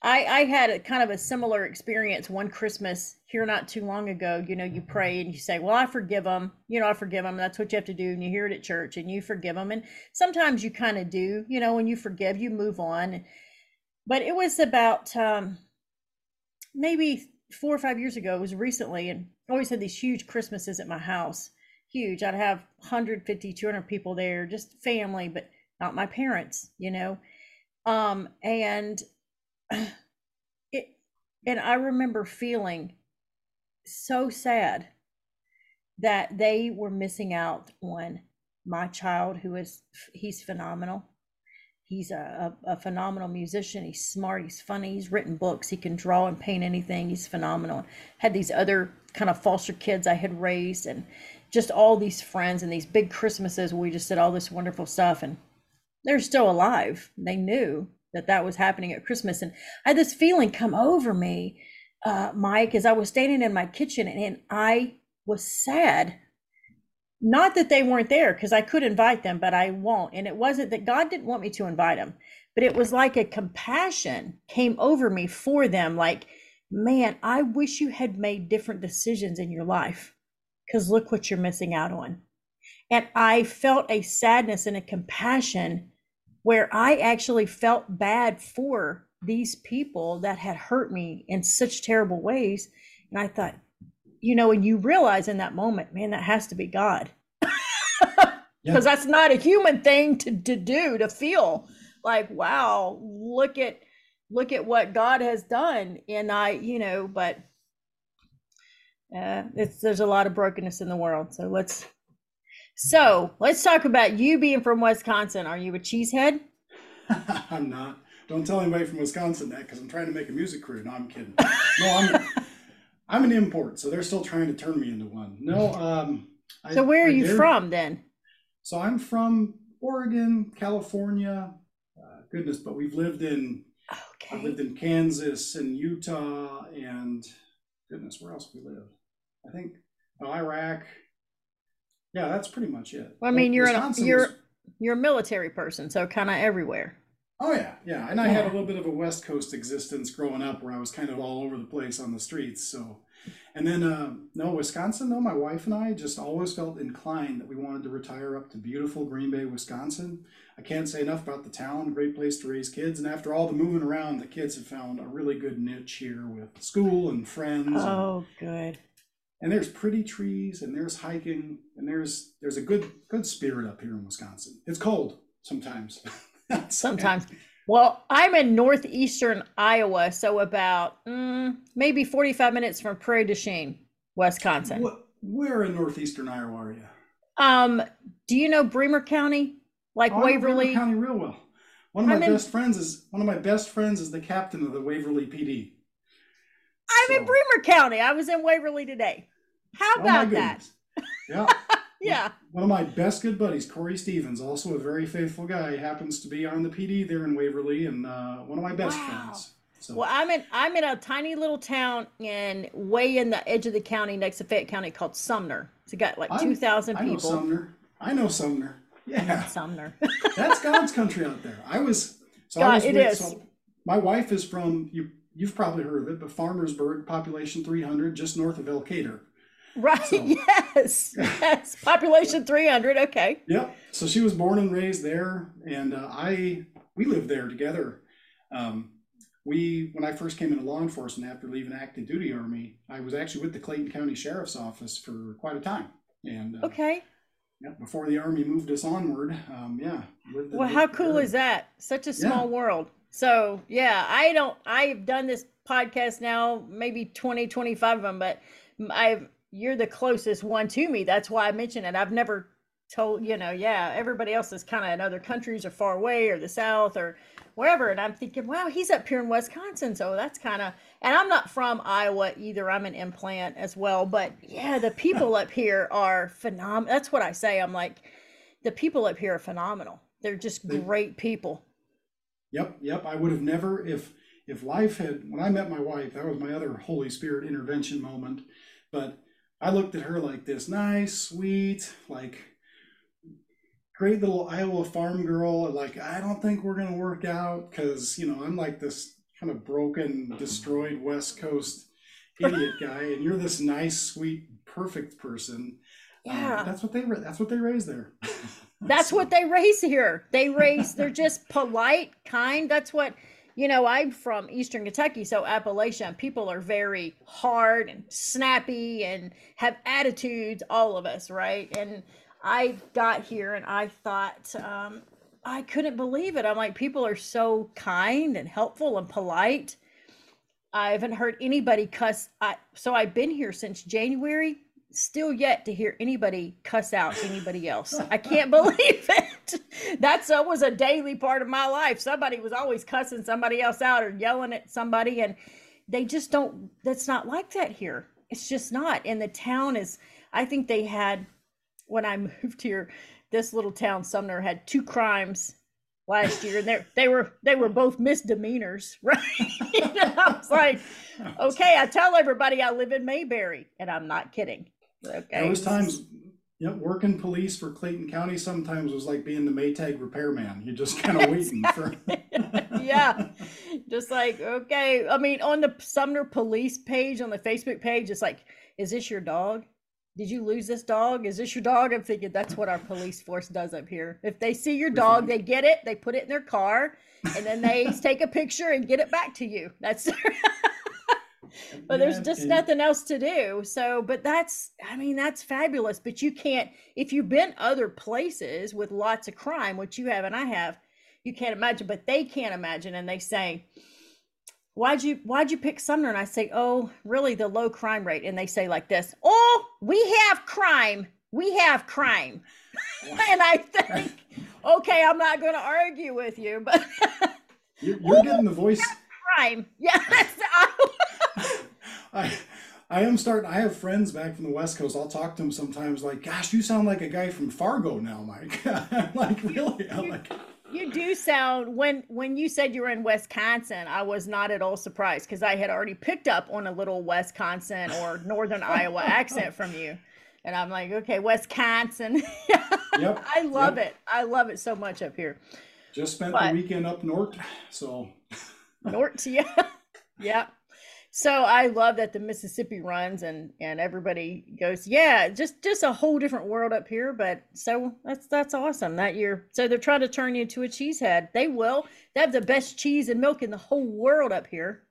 I I had a kind of a similar experience one Christmas here not too long ago. You know, you pray and you say, "Well, I forgive them." You know, I forgive them. That's what you have to do, and you hear it at church, and you forgive them. And sometimes you kind of do. You know, when you forgive, you move on. But it was about um, maybe four or five years ago. It was recently, and I always had these huge Christmases at my house. Huge. I'd have 150, 200 people there, just family, but not my parents. You know, um, and it and I remember feeling so sad that they were missing out on my child who is he's phenomenal he's a, a, a phenomenal musician. He's smart. He's funny. He's written books. He can draw and paint anything. He's phenomenal. Had these other kind of foster kids I had raised, and just all these friends and these big Christmases where we just did all this wonderful stuff. And they're still alive. They knew that that was happening at Christmas, and I had this feeling come over me, uh, Mike, as I was standing in my kitchen, and, and I was sad not that they weren't there because I could invite them, but I won't. And it wasn't that God didn't want me to invite them, but it was like a compassion came over me for them. Like, man, I wish you had made different decisions in your life because look what you're missing out on. And I felt a sadness and a compassion where I actually felt bad for these people that had hurt me in such terrible ways. And I thought, you know, and you realize in that moment, man, that has to be God. <laughs> Because that's not a human thing to, to do, to feel like, wow, look at look at what God has done. And I, you know, but uh, it's there's a lot of brokenness in the world. So let's so let's talk about you being from Wisconsin. Are you a cheesehead? <laughs> I'm not. Don't tell anybody from Wisconsin that because I'm trying to make a music career. No, I'm kidding. No, I'm <laughs> I'm an import, so they're still trying to turn me into one. No, um. I- So where are I you dare- from then? So I'm from Oregon, California. Uh, goodness, but we've lived in I've Okay. lived in Kansas and Utah and goodness, where else we lived? I think uh, Iraq. Yeah, that's pretty much it. Well, I mean, you're an, Wisconsin you're was- you're a military person, so kind of everywhere. Oh yeah, yeah, and I had a little bit of a West Coast existence growing up, where I was kind of all over the place on the streets. So, and then uh, no Wisconsin. No, my wife and I just always felt inclined that we wanted to retire up to beautiful Green Bay, Wisconsin. I can't say enough about the town. Great place to raise kids, and after all the moving around, the kids have found a really good niche here with school and friends. and- Oh, good. And there's pretty trees and there's hiking and there's there's a good good spirit up here in Wisconsin. It's cold sometimes. <laughs> Sometimes. Well, I'm in northeastern Iowa, so about mm, maybe 45 minutes from Prairie du Chien, Wisconsin. What, where in northeastern Iowa are you? Um, do you know Bremer County? Like Oh, I know Bremer Waverly? County real well. One of my I'm in- best friends is one of my best friends is the captain of the Waverly PD. I'm in Bremer County. I was in Waverly today. How Oh about that? Yeah. <laughs> Yeah. One of my best good buddies, Corey Stevens, also a very faithful guy, happens to be on the PD there in Waverly, and uh, one of my best Wow. friends. So Well, I'm in I'm in a tiny little town in way in the edge of the county next to Fayette County called Sumner. It's got like I'm- 2,000 I know people. Sumner. I know Sumner. Yeah. Sumner. <laughs> That's God's country out there. I was so God, I was it with, is. So my wife is from you. You've probably heard of it, but Farmersburg, population 300, just north of El Elkader. right. So- <laughs> Yes. <laughs> Yes. Population 300. Okay. Yep. So she was born and raised there, and uh, I we lived there together. Um, we when I first came into law enforcement after leaving active duty army, I was actually with the Clayton County Sheriff's Office for quite a time, and uh, Okay. yeah, before the army moved us onward, um, yeah. lived- Well, lived how cool there. is that? Such a Yeah. small world. So, yeah, I don't, I've done this podcast now, maybe 20, 25 of them, but I've, you're the closest one to me. That's why I mentioned it. I've never told, you know, yeah, everybody else is kind of in other countries or far away or the South or wherever. And I'm thinking, wow, he's up here in Wisconsin. So that's kind of, and I'm not from Iowa either. I'm an implant as well. But yeah, the people up here are phenomenal. That's what I say. I'm like, the people up here are phenomenal. They're just great people. Yep, yep. I would have never if if life had when I met my wife, that was my other Holy Spirit intervention moment. But I looked at her like this nice, sweet, like great little Iowa farm girl. Like, I don't think we're gonna work out because you know, I'm like this kind of broken, destroyed West Coast idiot guy, and you're this nice, sweet, perfect person. Um, Yeah. that's what they that's what they raise there. <laughs> That's what they raise here. They raise, they're <laughs> just polite, kind. That's what, you know, I'm from Eastern Kentucky, so Appalachian people are very hard and snappy and have attitudes, all of us, right? And I got here and I thought, um, I couldn't believe it. I'm like, people are so kind and helpful and polite. I haven't heard anybody cuss. I, so I've been here since January, still yet to hear anybody cuss out <laughs> anybody else. I can't believe <laughs> it. that's that was a daily part of my life. Somebody was always cussing somebody else out or yelling at somebody, and they just don't. That's not like that here. It's just not. And the town is. I think they had when I <laughs> moved here. This little town, Sumner, had two crimes last year, and they they were they were both misdemeanors, right? I was like, okay, I tell everybody I live in Mayberry, and I'm not kidding. Okay, There was times, yep, working police for Clayton County sometimes was like being the Maytag repairman. You're just <laughs> kind of waiting for. yeah. Just like okay i mean on the sumner police page on the facebook page it's like is this your dog? Did you lose this dog? Is this your dog? I'm thinking that's what our police force does up here. If they see your dog they get it they put it in their car and then they <laughs> take a picture and get it back to you. That's <laughs> but there's just nothing else to do. So but that's i mean that's fabulous. But you can't if you've been other places with lots of crime which you have and i have you can't imagine but they can't imagine. And they say why'd you why'd you pick sumner? And i say oh really the low crime rate. And they say like this oh we have crime. We have crime. <laughs> And i think okay i'm not going to argue with you but You're, you're getting the <laughs> voice. crime. Yes I, <laughs> I, I am starting. I have friends back from the West Coast. I'll talk to them sometimes. Like, gosh, you sound like a guy from Fargo now, Mike. <laughs> I'm like, really? I'm like, You do sound when when you said you were in Wisconsin, I was not at all surprised because I had already picked up on a little Wisconsin or <laughs> northern Iowa accent from you. And I'm like, okay, Wisconsin. Yep, I love yep. it. I love it so much up here. just spent But- the weekend up north, so north, yeah. yeah. So I love that the Mississippi runs and and everybody goes, yeah, just just a whole different world up here. But so that's that's awesome that you're so they're trying to turn you into a cheesehead. They will. They have the best cheese and milk in the whole world up here.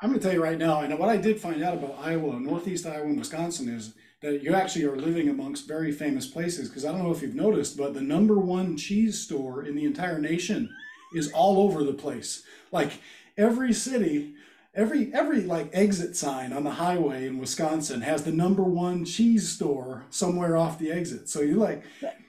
I'm going to tell you right now. And what I did find out about Iowa, Northeast Iowa, and Wisconsin is that you actually are living amongst very famous places. Because I don't know if you've noticed, but the number one cheese store in the entire nation is all over the place. Like every city, every every like exit sign on the highway in Wisconsin has the number one cheese store somewhere off the exit. So you like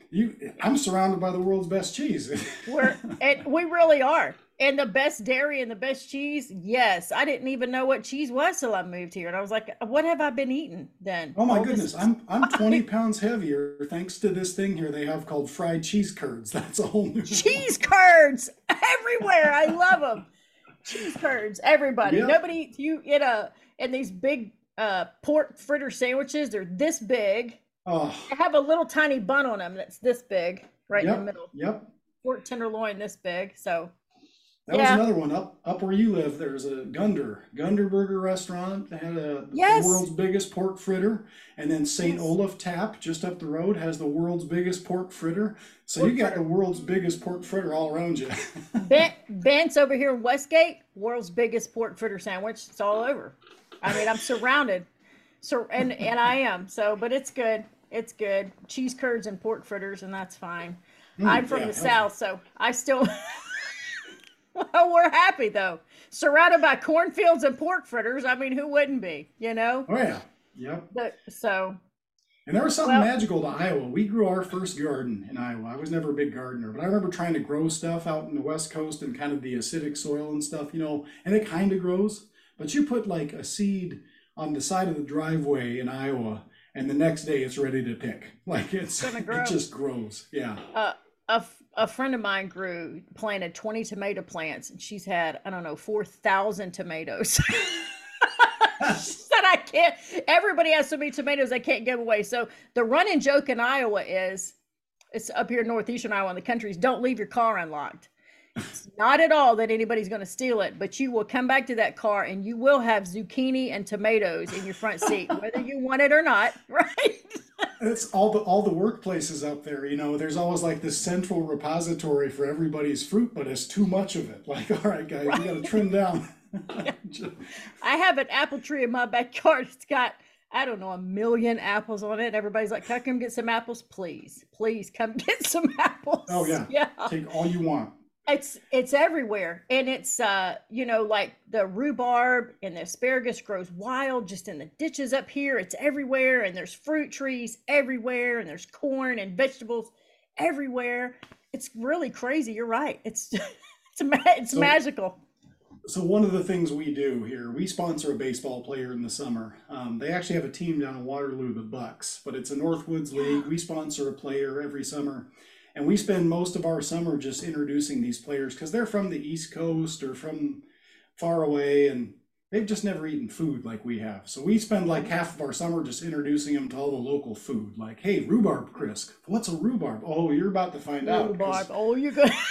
you. I'm surrounded by the world's best cheese. <laughs> We're and we really are. And the best dairy and the best cheese, yes. I didn't even know what cheese was till I moved here. And I was like, what have I been eating then? Oh my All this- goodness, I'm I'm <laughs> 20 pounds heavier thanks to this thing here they have called fried cheese curds. <laughs> That's a whole new cheese curds everywhere. I love them. Cheese curds, everybody. Yep. Nobody you get a and these big uh pork fritter sandwiches. They're this big. Oh, They have a little tiny bun on them that's this big, right in the middle. yep. Pork tenderloin this big. So That Yeah. was another one up up where you live. There's a Gunder Gunder Burger restaurant. that had a Yes. the world's biggest pork fritter, and then St. Yes. Olaf Tap just up the road has the world's biggest pork fritter. So you got the world's biggest pork fritter all around you. <laughs> Ben Bent's over here in Westgate, world's biggest pork fritter sandwich. It's all over. I mean, I'm surrounded. So and and I am. So, but it's good. It's good. Cheese curds and pork fritters, and that's fine. I'm from Mm, yeah, the south, so I still <laughs> <laughs> we're happy though. Surrounded by cornfields and pork fritters. I mean, who wouldn't be? You know? oh yeah, yep. But so And there was something Well- magical to Iowa. We grew our first garden in Iowa. I was never a big gardener, but I remember trying to grow stuff out in the West Coast and kind of the acidic soil and stuff, you know, and it kind of grows. But you put like a seed on the side of the driveway in Iowa, and the next day it's ready to pick. <laughs> Like it's Gonna grow. it just grows. Yeah. uh, a, a friend of mine grew planted 20 tomato plants and she's had i don't know 4000 tomatoes. <laughs> Said i can't everybody has so many tomatoes they can't give away. So the running joke in iowa is it's up here in northeastern iowa in the countries don't leave your car unlocked it's not at all that anybody's going to steal it but you will come back to that car and you will have zucchini and tomatoes in your front seat <laughs> whether you want it or not <laughs> right It's all the all the workplaces up there, you know, there's always like this central repository for everybody's fruit, but it's too much of it. <laughs> Like, all right, guys, we gotta trim down. I have an apple tree in my backyard. It's got, I don't know, a million apples on it. Everybody's like, come get some apples? Please, please come get some apples. Oh, yeah. Yeah. Take all you want. It's it's everywhere. And it's uh, you know, like the rhubarb and the asparagus grows wild just in the ditches up here. It's everywhere. And there's fruit trees everywhere, and there's corn and vegetables everywhere. it's really crazy. You're right. It's <laughs> it's it's So- magical. So one of the things we do here, we sponsor a baseball player in the summer. Um, they actually have a team down in Waterloo, the Bucks, but it's a Northwoods League. We sponsor a player every summer, and we spend most of our summer just introducing these players because they're from the East Coast or from far away, and they've just never eaten food like we have. So we spend like half of our summer just introducing them to all the local food. Like, hey, rhubarb crisp. What's a rhubarb? Oh, you're about to find out. Rhubarb. Oh, you're good. <laughs>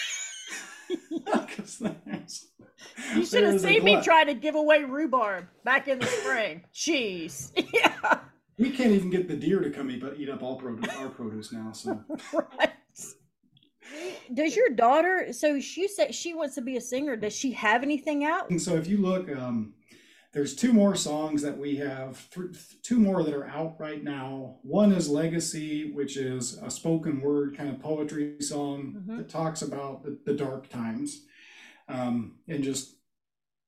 You should have seen me try to give away rhubarb back in the spring. Jeez. <laughs> Yeah. We can't even get the deer to come eat, but eat up all produce, our produce now. So <laughs> Right. Does your daughter? So she said she wants to be a singer. Does she have anything out? so if you look, um, there's two more songs that we have, th- two more that are out right now. One is Legacy, which is a spoken word kind of poetry song Mhm. that talks about the, the dark times um, and just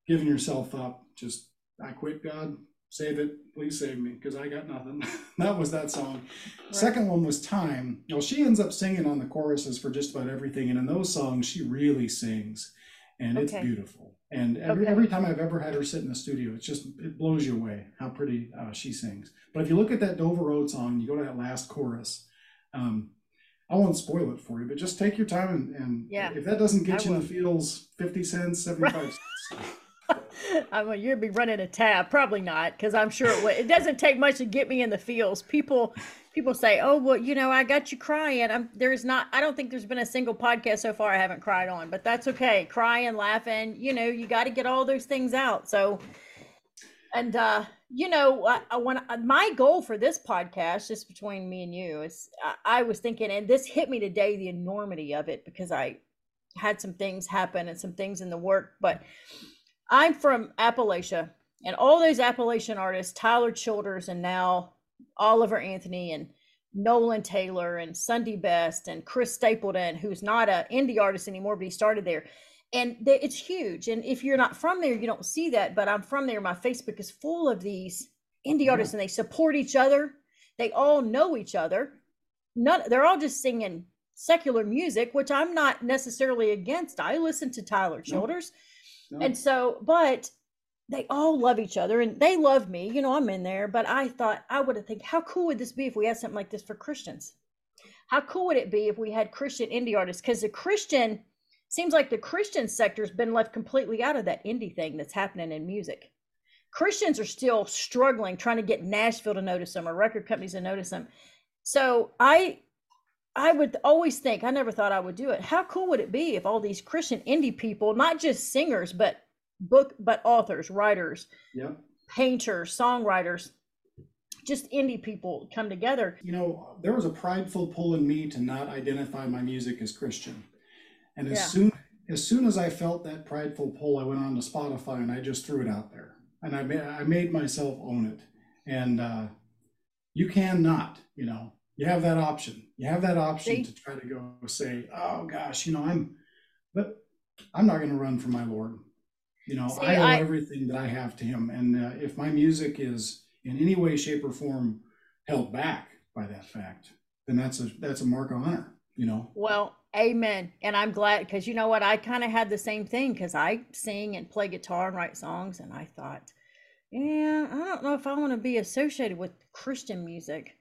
giving yourself up. Just I quit, God, save it, please save me, because I got nothing. <laughs> that was that song. Second one was Time. Well, she ends up singing on the choruses for just about everything, and in those songs, she really sings, and it's beautiful. And every Okay. every time I've ever had her sit in the studio, it's just it blows you away how pretty uh, she sings. But if you look at that Dover Road song, you go to that last chorus. Um, I won't spoil it for you, but just take your time and, and Yeah, if that doesn't get I you in the feels, fifty cents, seventy five cents. <laughs> <laughs> I mean, you'd be running a tab. Probably not, because I'm sure it would. It doesn't take much to get me in the fields. People, people say, "Oh, well, you know, I got you crying." I'm there's not. I don't think there's been a single podcast so far I haven't cried on, but that's okay. Crying, laughing, you know, you got to get all those things out. So, and uh, you know, I, I want my goal for this podcast, just between me and you, is I, I was thinking, and this hit me today, the enormity of it, because I had some things happen and some things in the work, but I'm from Appalachia, and all those Appalachian artists, Tyler Childers, and now Oliver Anthony and Nolan Taylor and Sundy Best and Chris Stapleton, who's not an indie artist anymore, but he started there. And they, it's huge. And if you're not from there, you don't see that. But I'm from there. My Facebook is full of these indie Yeah. artists, and they support each other. They all know each other. None. They're all just singing secular music, which I'm not necessarily against. I listen to Tyler Childers. And so, but they all love each other and they love me. You know, I'm in there, but I thought I would have think, how cool would this be if we had something like this for Christians? How cool would it be if we had Christian indie artists? Because the Christian seems like the Christian sector's been left completely out of that indie thing that's happening in music. Christians are still struggling trying to get Nashville to notice them or record companies to notice them. So I I would always think, I never thought I would do it. How cool would it be if all these Christian indie people, not just singers, but book, but authors, writers, Yep. painters, songwriters, just indie people come together? You know, there was a prideful pull in me to not identify my music as Christian. And as Yeah. soon as soon as I felt that prideful pull, I went on to Spotify and I just threw it out there. And I made I made myself own it. And uh, you cannot, you know, you have that option. You have that option to try to go say, oh gosh, you know, I'm, but I'm not going to run for my Lord. You know, See, I owe I- everything that I have to Him. And uh, if my music is in any way, shape, or form held back by that fact, then that's a that's a mark of honor. You know. Well, amen. And I'm glad because you know what? I kind of had the same thing because I sing and play guitar and write songs. And I thought, yeah, I don't know if I want to be associated with Christian music.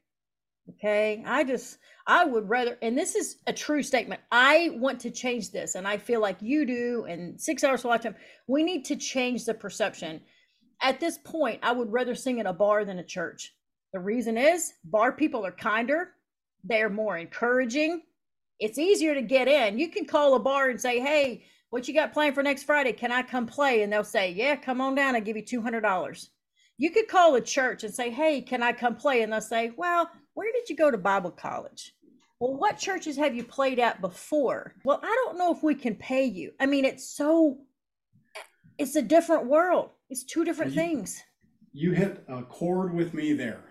Okay. I just, I would rather, and this is a true statement. I want to change this. And I feel like you do. And six hours of lifetime, we need to change the perception. At this point, I would rather sing at a bar than a church. The reason is bar people are kinder, they're more encouraging. It's easier to get in. You can call a bar and say, Hey, what you got planned for next Friday? Can I come play? And they'll say, Yeah, come on down. I'll give you $200. You could call a church and say, Hey, can I come play? And they'll say, Well, where did you go to Bible college? Well, what churches have you played at before? Well, I don't know if we can pay you. I mean, it's so, it's a different world. It's two different you- things. you hit a chord with me there.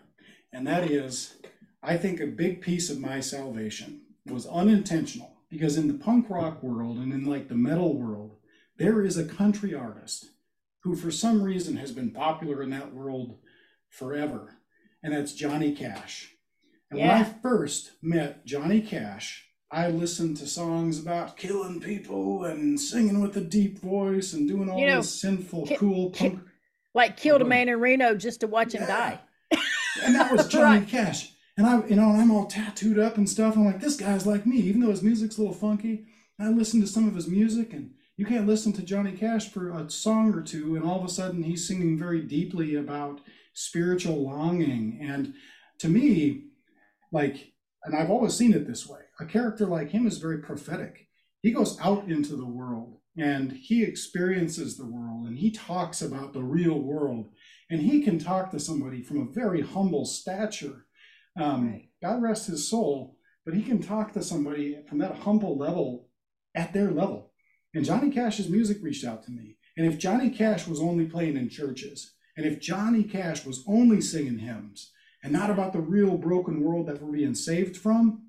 And that is, I think a big piece of my salvation was unintentional because in the punk rock world and in like the metal world, there is a country artist who, for some reason, has been popular in that world forever. And that's Johnny Cash. And when I Yeah. first met Johnny Cash, I listened to songs about killing people and singing with a deep voice and doing all You know, this sinful, ki- cool ki- punk. Like killed a man in Reno just to watch him Yeah. die. <laughs> And that was <laughs> Johnny Right. Cash. And I, you know, and I'm all tattooed up and stuff. I'm like, this guy's like me, even though his music's a little funky. I listened to some of his music, and you can't listen to Johnny Cash for a song or two, and all of a sudden he's singing very deeply about spiritual longing. And to me, like, and I've always seen it this way a character like him is very prophetic. He goes out into the world and he experiences the world and he talks about the real world and he can talk to somebody from a very humble stature. Um, God rest his soul, but he can talk to somebody from that humble level at their level. And Johnny Cash's music reached out to me. And if Johnny Cash was only playing in churches, and if Johnny Cash was only singing hymns and not about the real broken world that we're being saved from,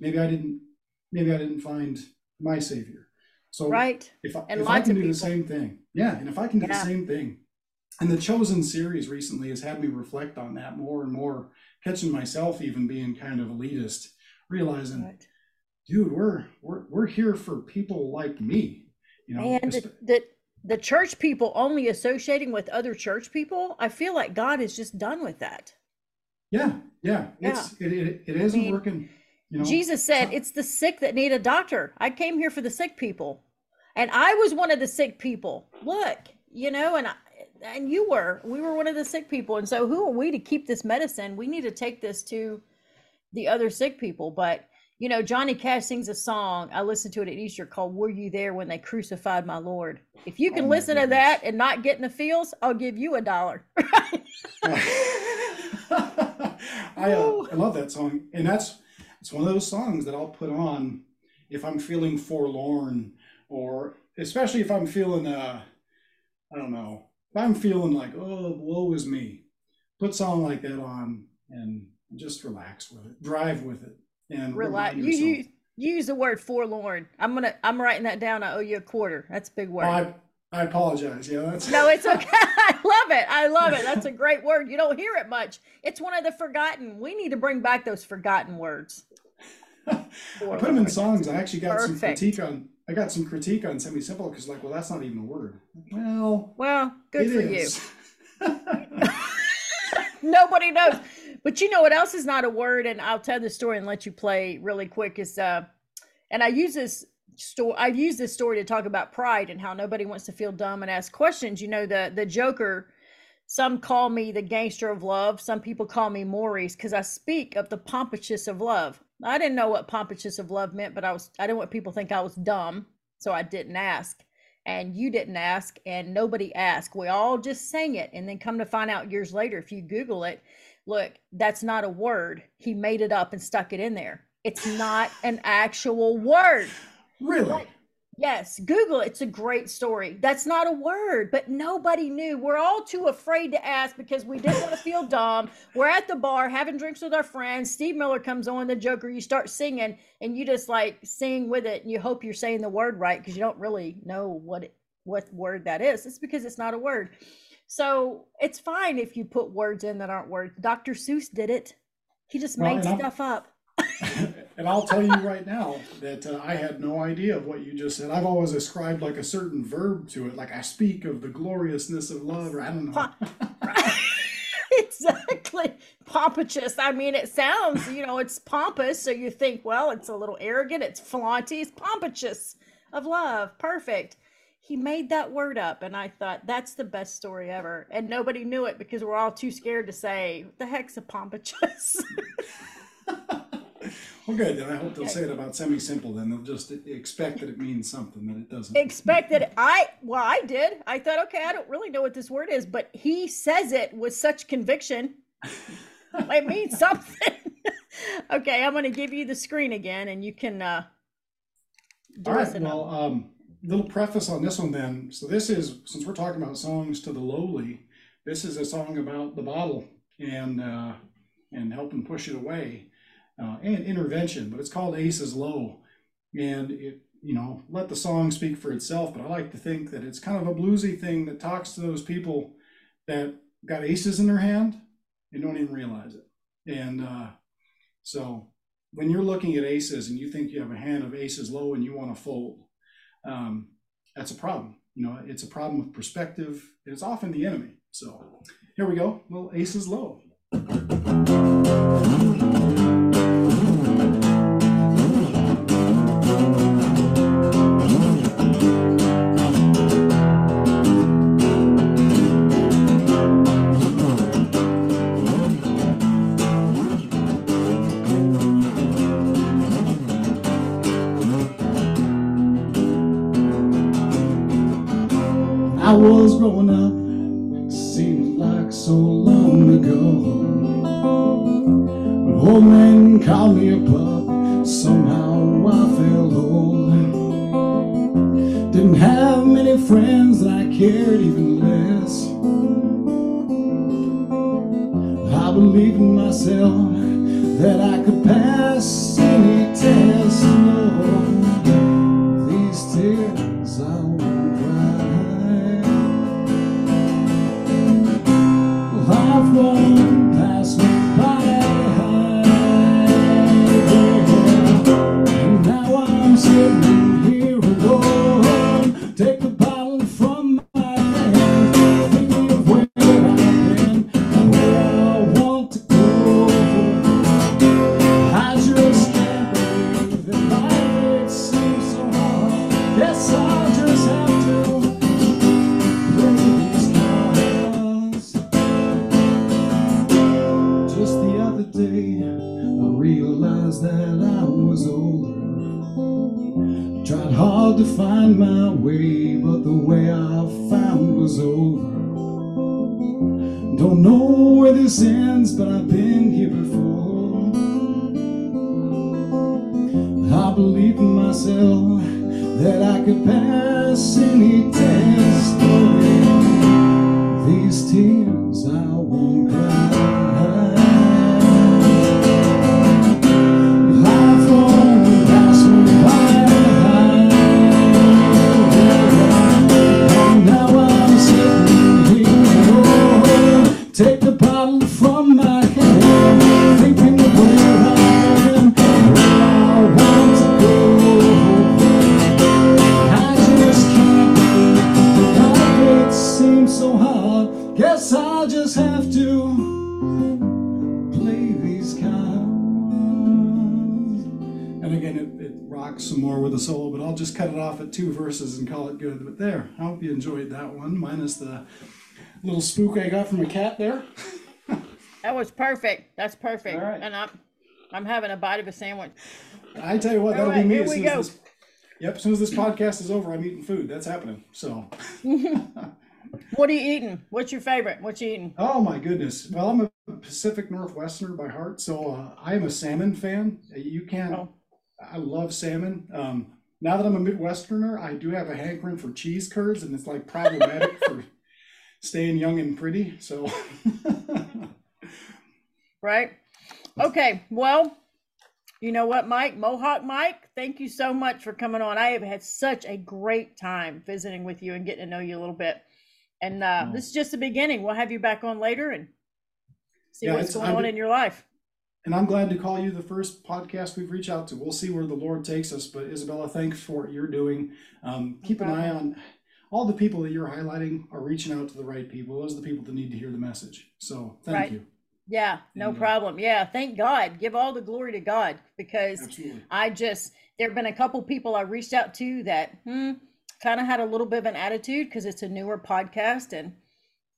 maybe I didn't maybe I didn't find my savior. So Right. if I, And if I can do the same thing, yeah, and if I can do Yeah. the same thing, and the Chosen series recently has had me reflect on that more and more, catching myself even being kind of elitist, realizing, Right. dude, we're we're we're here for people like me, you know. And the the church people only associating with other church people, I feel like God is just done with that. Yeah, yeah, it's it, it, it isn't mean, working. You know, Jesus said, <laughs> It's the sick that need a doctor. I came here for the sick people. And I was one of the sick people. Look, you know, and I, and you were. We were one of the sick people. And so who are we to keep this medicine? We need to take this to the other sick people. But you know, Johnny Cash sings a song. I listened to it at Easter called Were You There When They Crucified My Lord? If you can Oh listen to that and not get in the feels, I'll give you a dollar. <laughs> <laughs> I, uh, I love that song, and that's it's one of those songs that I'll put on if I'm feeling forlorn, or especially if I'm feeling uh, I don't know, if I'm feeling like oh woe is me, put something like that on and just relax with it, drive with it, and Relax. You, you you use the word forlorn. I'm gonna I'm writing that down. I owe you a quarter. That's a big word. Oh, I I apologize. Yeah, that's No, it's okay. <laughs> I love it. I love it. That's a great word. You don't hear it much. It's one of the forgotten. We need to bring back those forgotten words. I put them in songs. I actually got some critique on. I got some critique on semi simple because like, well, that's not even a word. Well, Well, good it for is. you. <laughs> Nobody knows. But you know what else is not a word? And I'll tell the story and let you play really quick. Is uh, and I use this story. I use this story to talk about pride and how nobody wants to feel dumb and ask questions. You know, the the Joker. Some call me the gangster of love. Some people call me Maurice because I speak of the pompousness of love. I didn't know what pompousness of love meant, but I was I didn't want people to think I was dumb, so I didn't ask. And you didn't ask, and nobody asked. We all just sang it, and then come to find out years later, if you Google it, look, that's not a word. He made it up and stuck it in there. It's not an actual word. Really? Yes, Google. It's a great story. That's not a word, but nobody knew. We're all too afraid to ask because we didn't want to feel dumb. We're at the bar having drinks with our friends. Steve Miller comes on, the Joker. You start singing, and you just like sing with it, and you hope you're saying the word right because you don't really know what it, what word that is. It's because it's not a word. So it's fine if you put words in that aren't words. Dr. Seuss did it. He just Well, made stuff up. <laughs> and I'll tell you right now that uh, I had no idea of what you just said. I've always ascribed like a certain verb to it, like I speak of the gloriousness of love, or I don't know. <laughs> Exactly. Pompous. I mean it sounds you know it's pompous so you think well it's a little arrogant it's flaunty it's pompous of love. Perfect. He made that word up and i thought that's the best story ever. And nobody knew it because we're all too scared to say the heck's a pompous <laughs> well, good. Then I hope they'll say it about semi-simple. Then they'll just expect that it means something that it doesn't. Expect that i well i did i thought okay i don't really know what this word is but he says it with such conviction <laughs> it means something <laughs> okay i'm going to give you the screen again and you can uh do All us Well, um, little preface on this one then. So this is since we're talking about songs to the lowly, this is a song about the bottle and uh, and helping push it away uh, and intervention. But it's called Aces Low, and it you know let the song speak for itself. But I like to think that it's kind of a bluesy thing that talks to those people that got aces in their hand and don't even realize it. And uh, so when you're looking at aces and you think you have a hand of aces low and you want to fold, um, that's a problem. You know, it's a problem with perspective. It's often the enemy. So here we go. Well, aces low. I believed in myself that I could pass any test. Lord, these tears that one, minus the little spook I got from a cat there. That was perfect. That's perfect. All right. And I'm I'm having a bite of a sandwich. I tell you what, that'll right, be me here as we soon go. this. Yep, as soon as this podcast is over, I'm eating food. That's happening. So, <laughs> What are you eating? What's your favorite? What you eating? oh my goodness. Well, I'm a Pacific Northwesterner by heart, so uh, I am a salmon fan. You can't. Oh. I love salmon. Um, now that I'm a Midwesterner, I do have a hankering for cheese curds, and it's like problematic for staying young and pretty. So, <laughs> Right? Okay. Well, you know what, Mike? Mohawk Mike, thank you so much for coming on. I have had such a great time visiting with you and getting to know you a little bit. And uh, Oh. this is just the beginning. We'll have you back on later and see Yeah, what's going I'm on in your life. And I'm glad to call you the first podcast we've reached out to. We'll see where the Lord takes us. But Isabella, thanks for what you're doing. Um, No keep an eye on all the people that you're highlighting are reaching out to the right people. Those are the people that need to hear the message. So thank Right. you. Yeah, no And, uh, problem. Yeah, thank God. Give all the glory to God because Absolutely. I just there have been a couple people I reached out to that hmm, kind of had a little bit of an attitude because it's a newer podcast and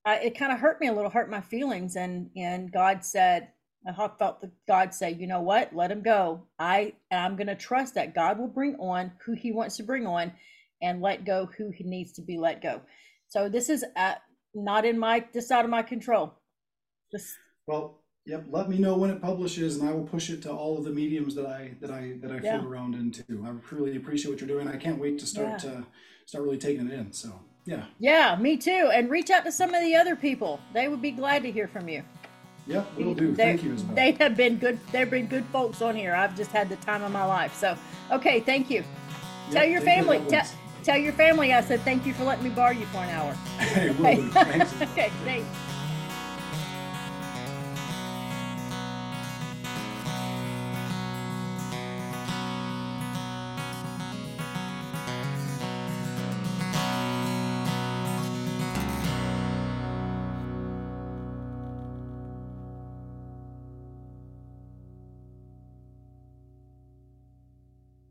I, it kind of hurt me a little, hurt my feelings. And and God said, I felt the God say, you know what, let him go. I I'm gonna trust that God will bring on who He wants to bring on, and let go who He needs to be let go. So this is uh not in my this out of my control. This Well, yep. Let me know when it publishes, and I will push it to all of the mediums that I that I that I Yeah. float around into. I really appreciate what you're doing. I can't wait to start to start really taking it in. So yeah, Yeah, me too. And reach out to some of the other people. They would be glad to hear from you. Yep, we'll do. They, Thank you, Isabel. they have been good. They've been good folks on here. I've just had the time of my life. So, okay, thank you. tell your family. Tell, tell your family I said thank you for letting me borrow you for an hour. Hey, do. <laughs> Thanks. okay, thanks.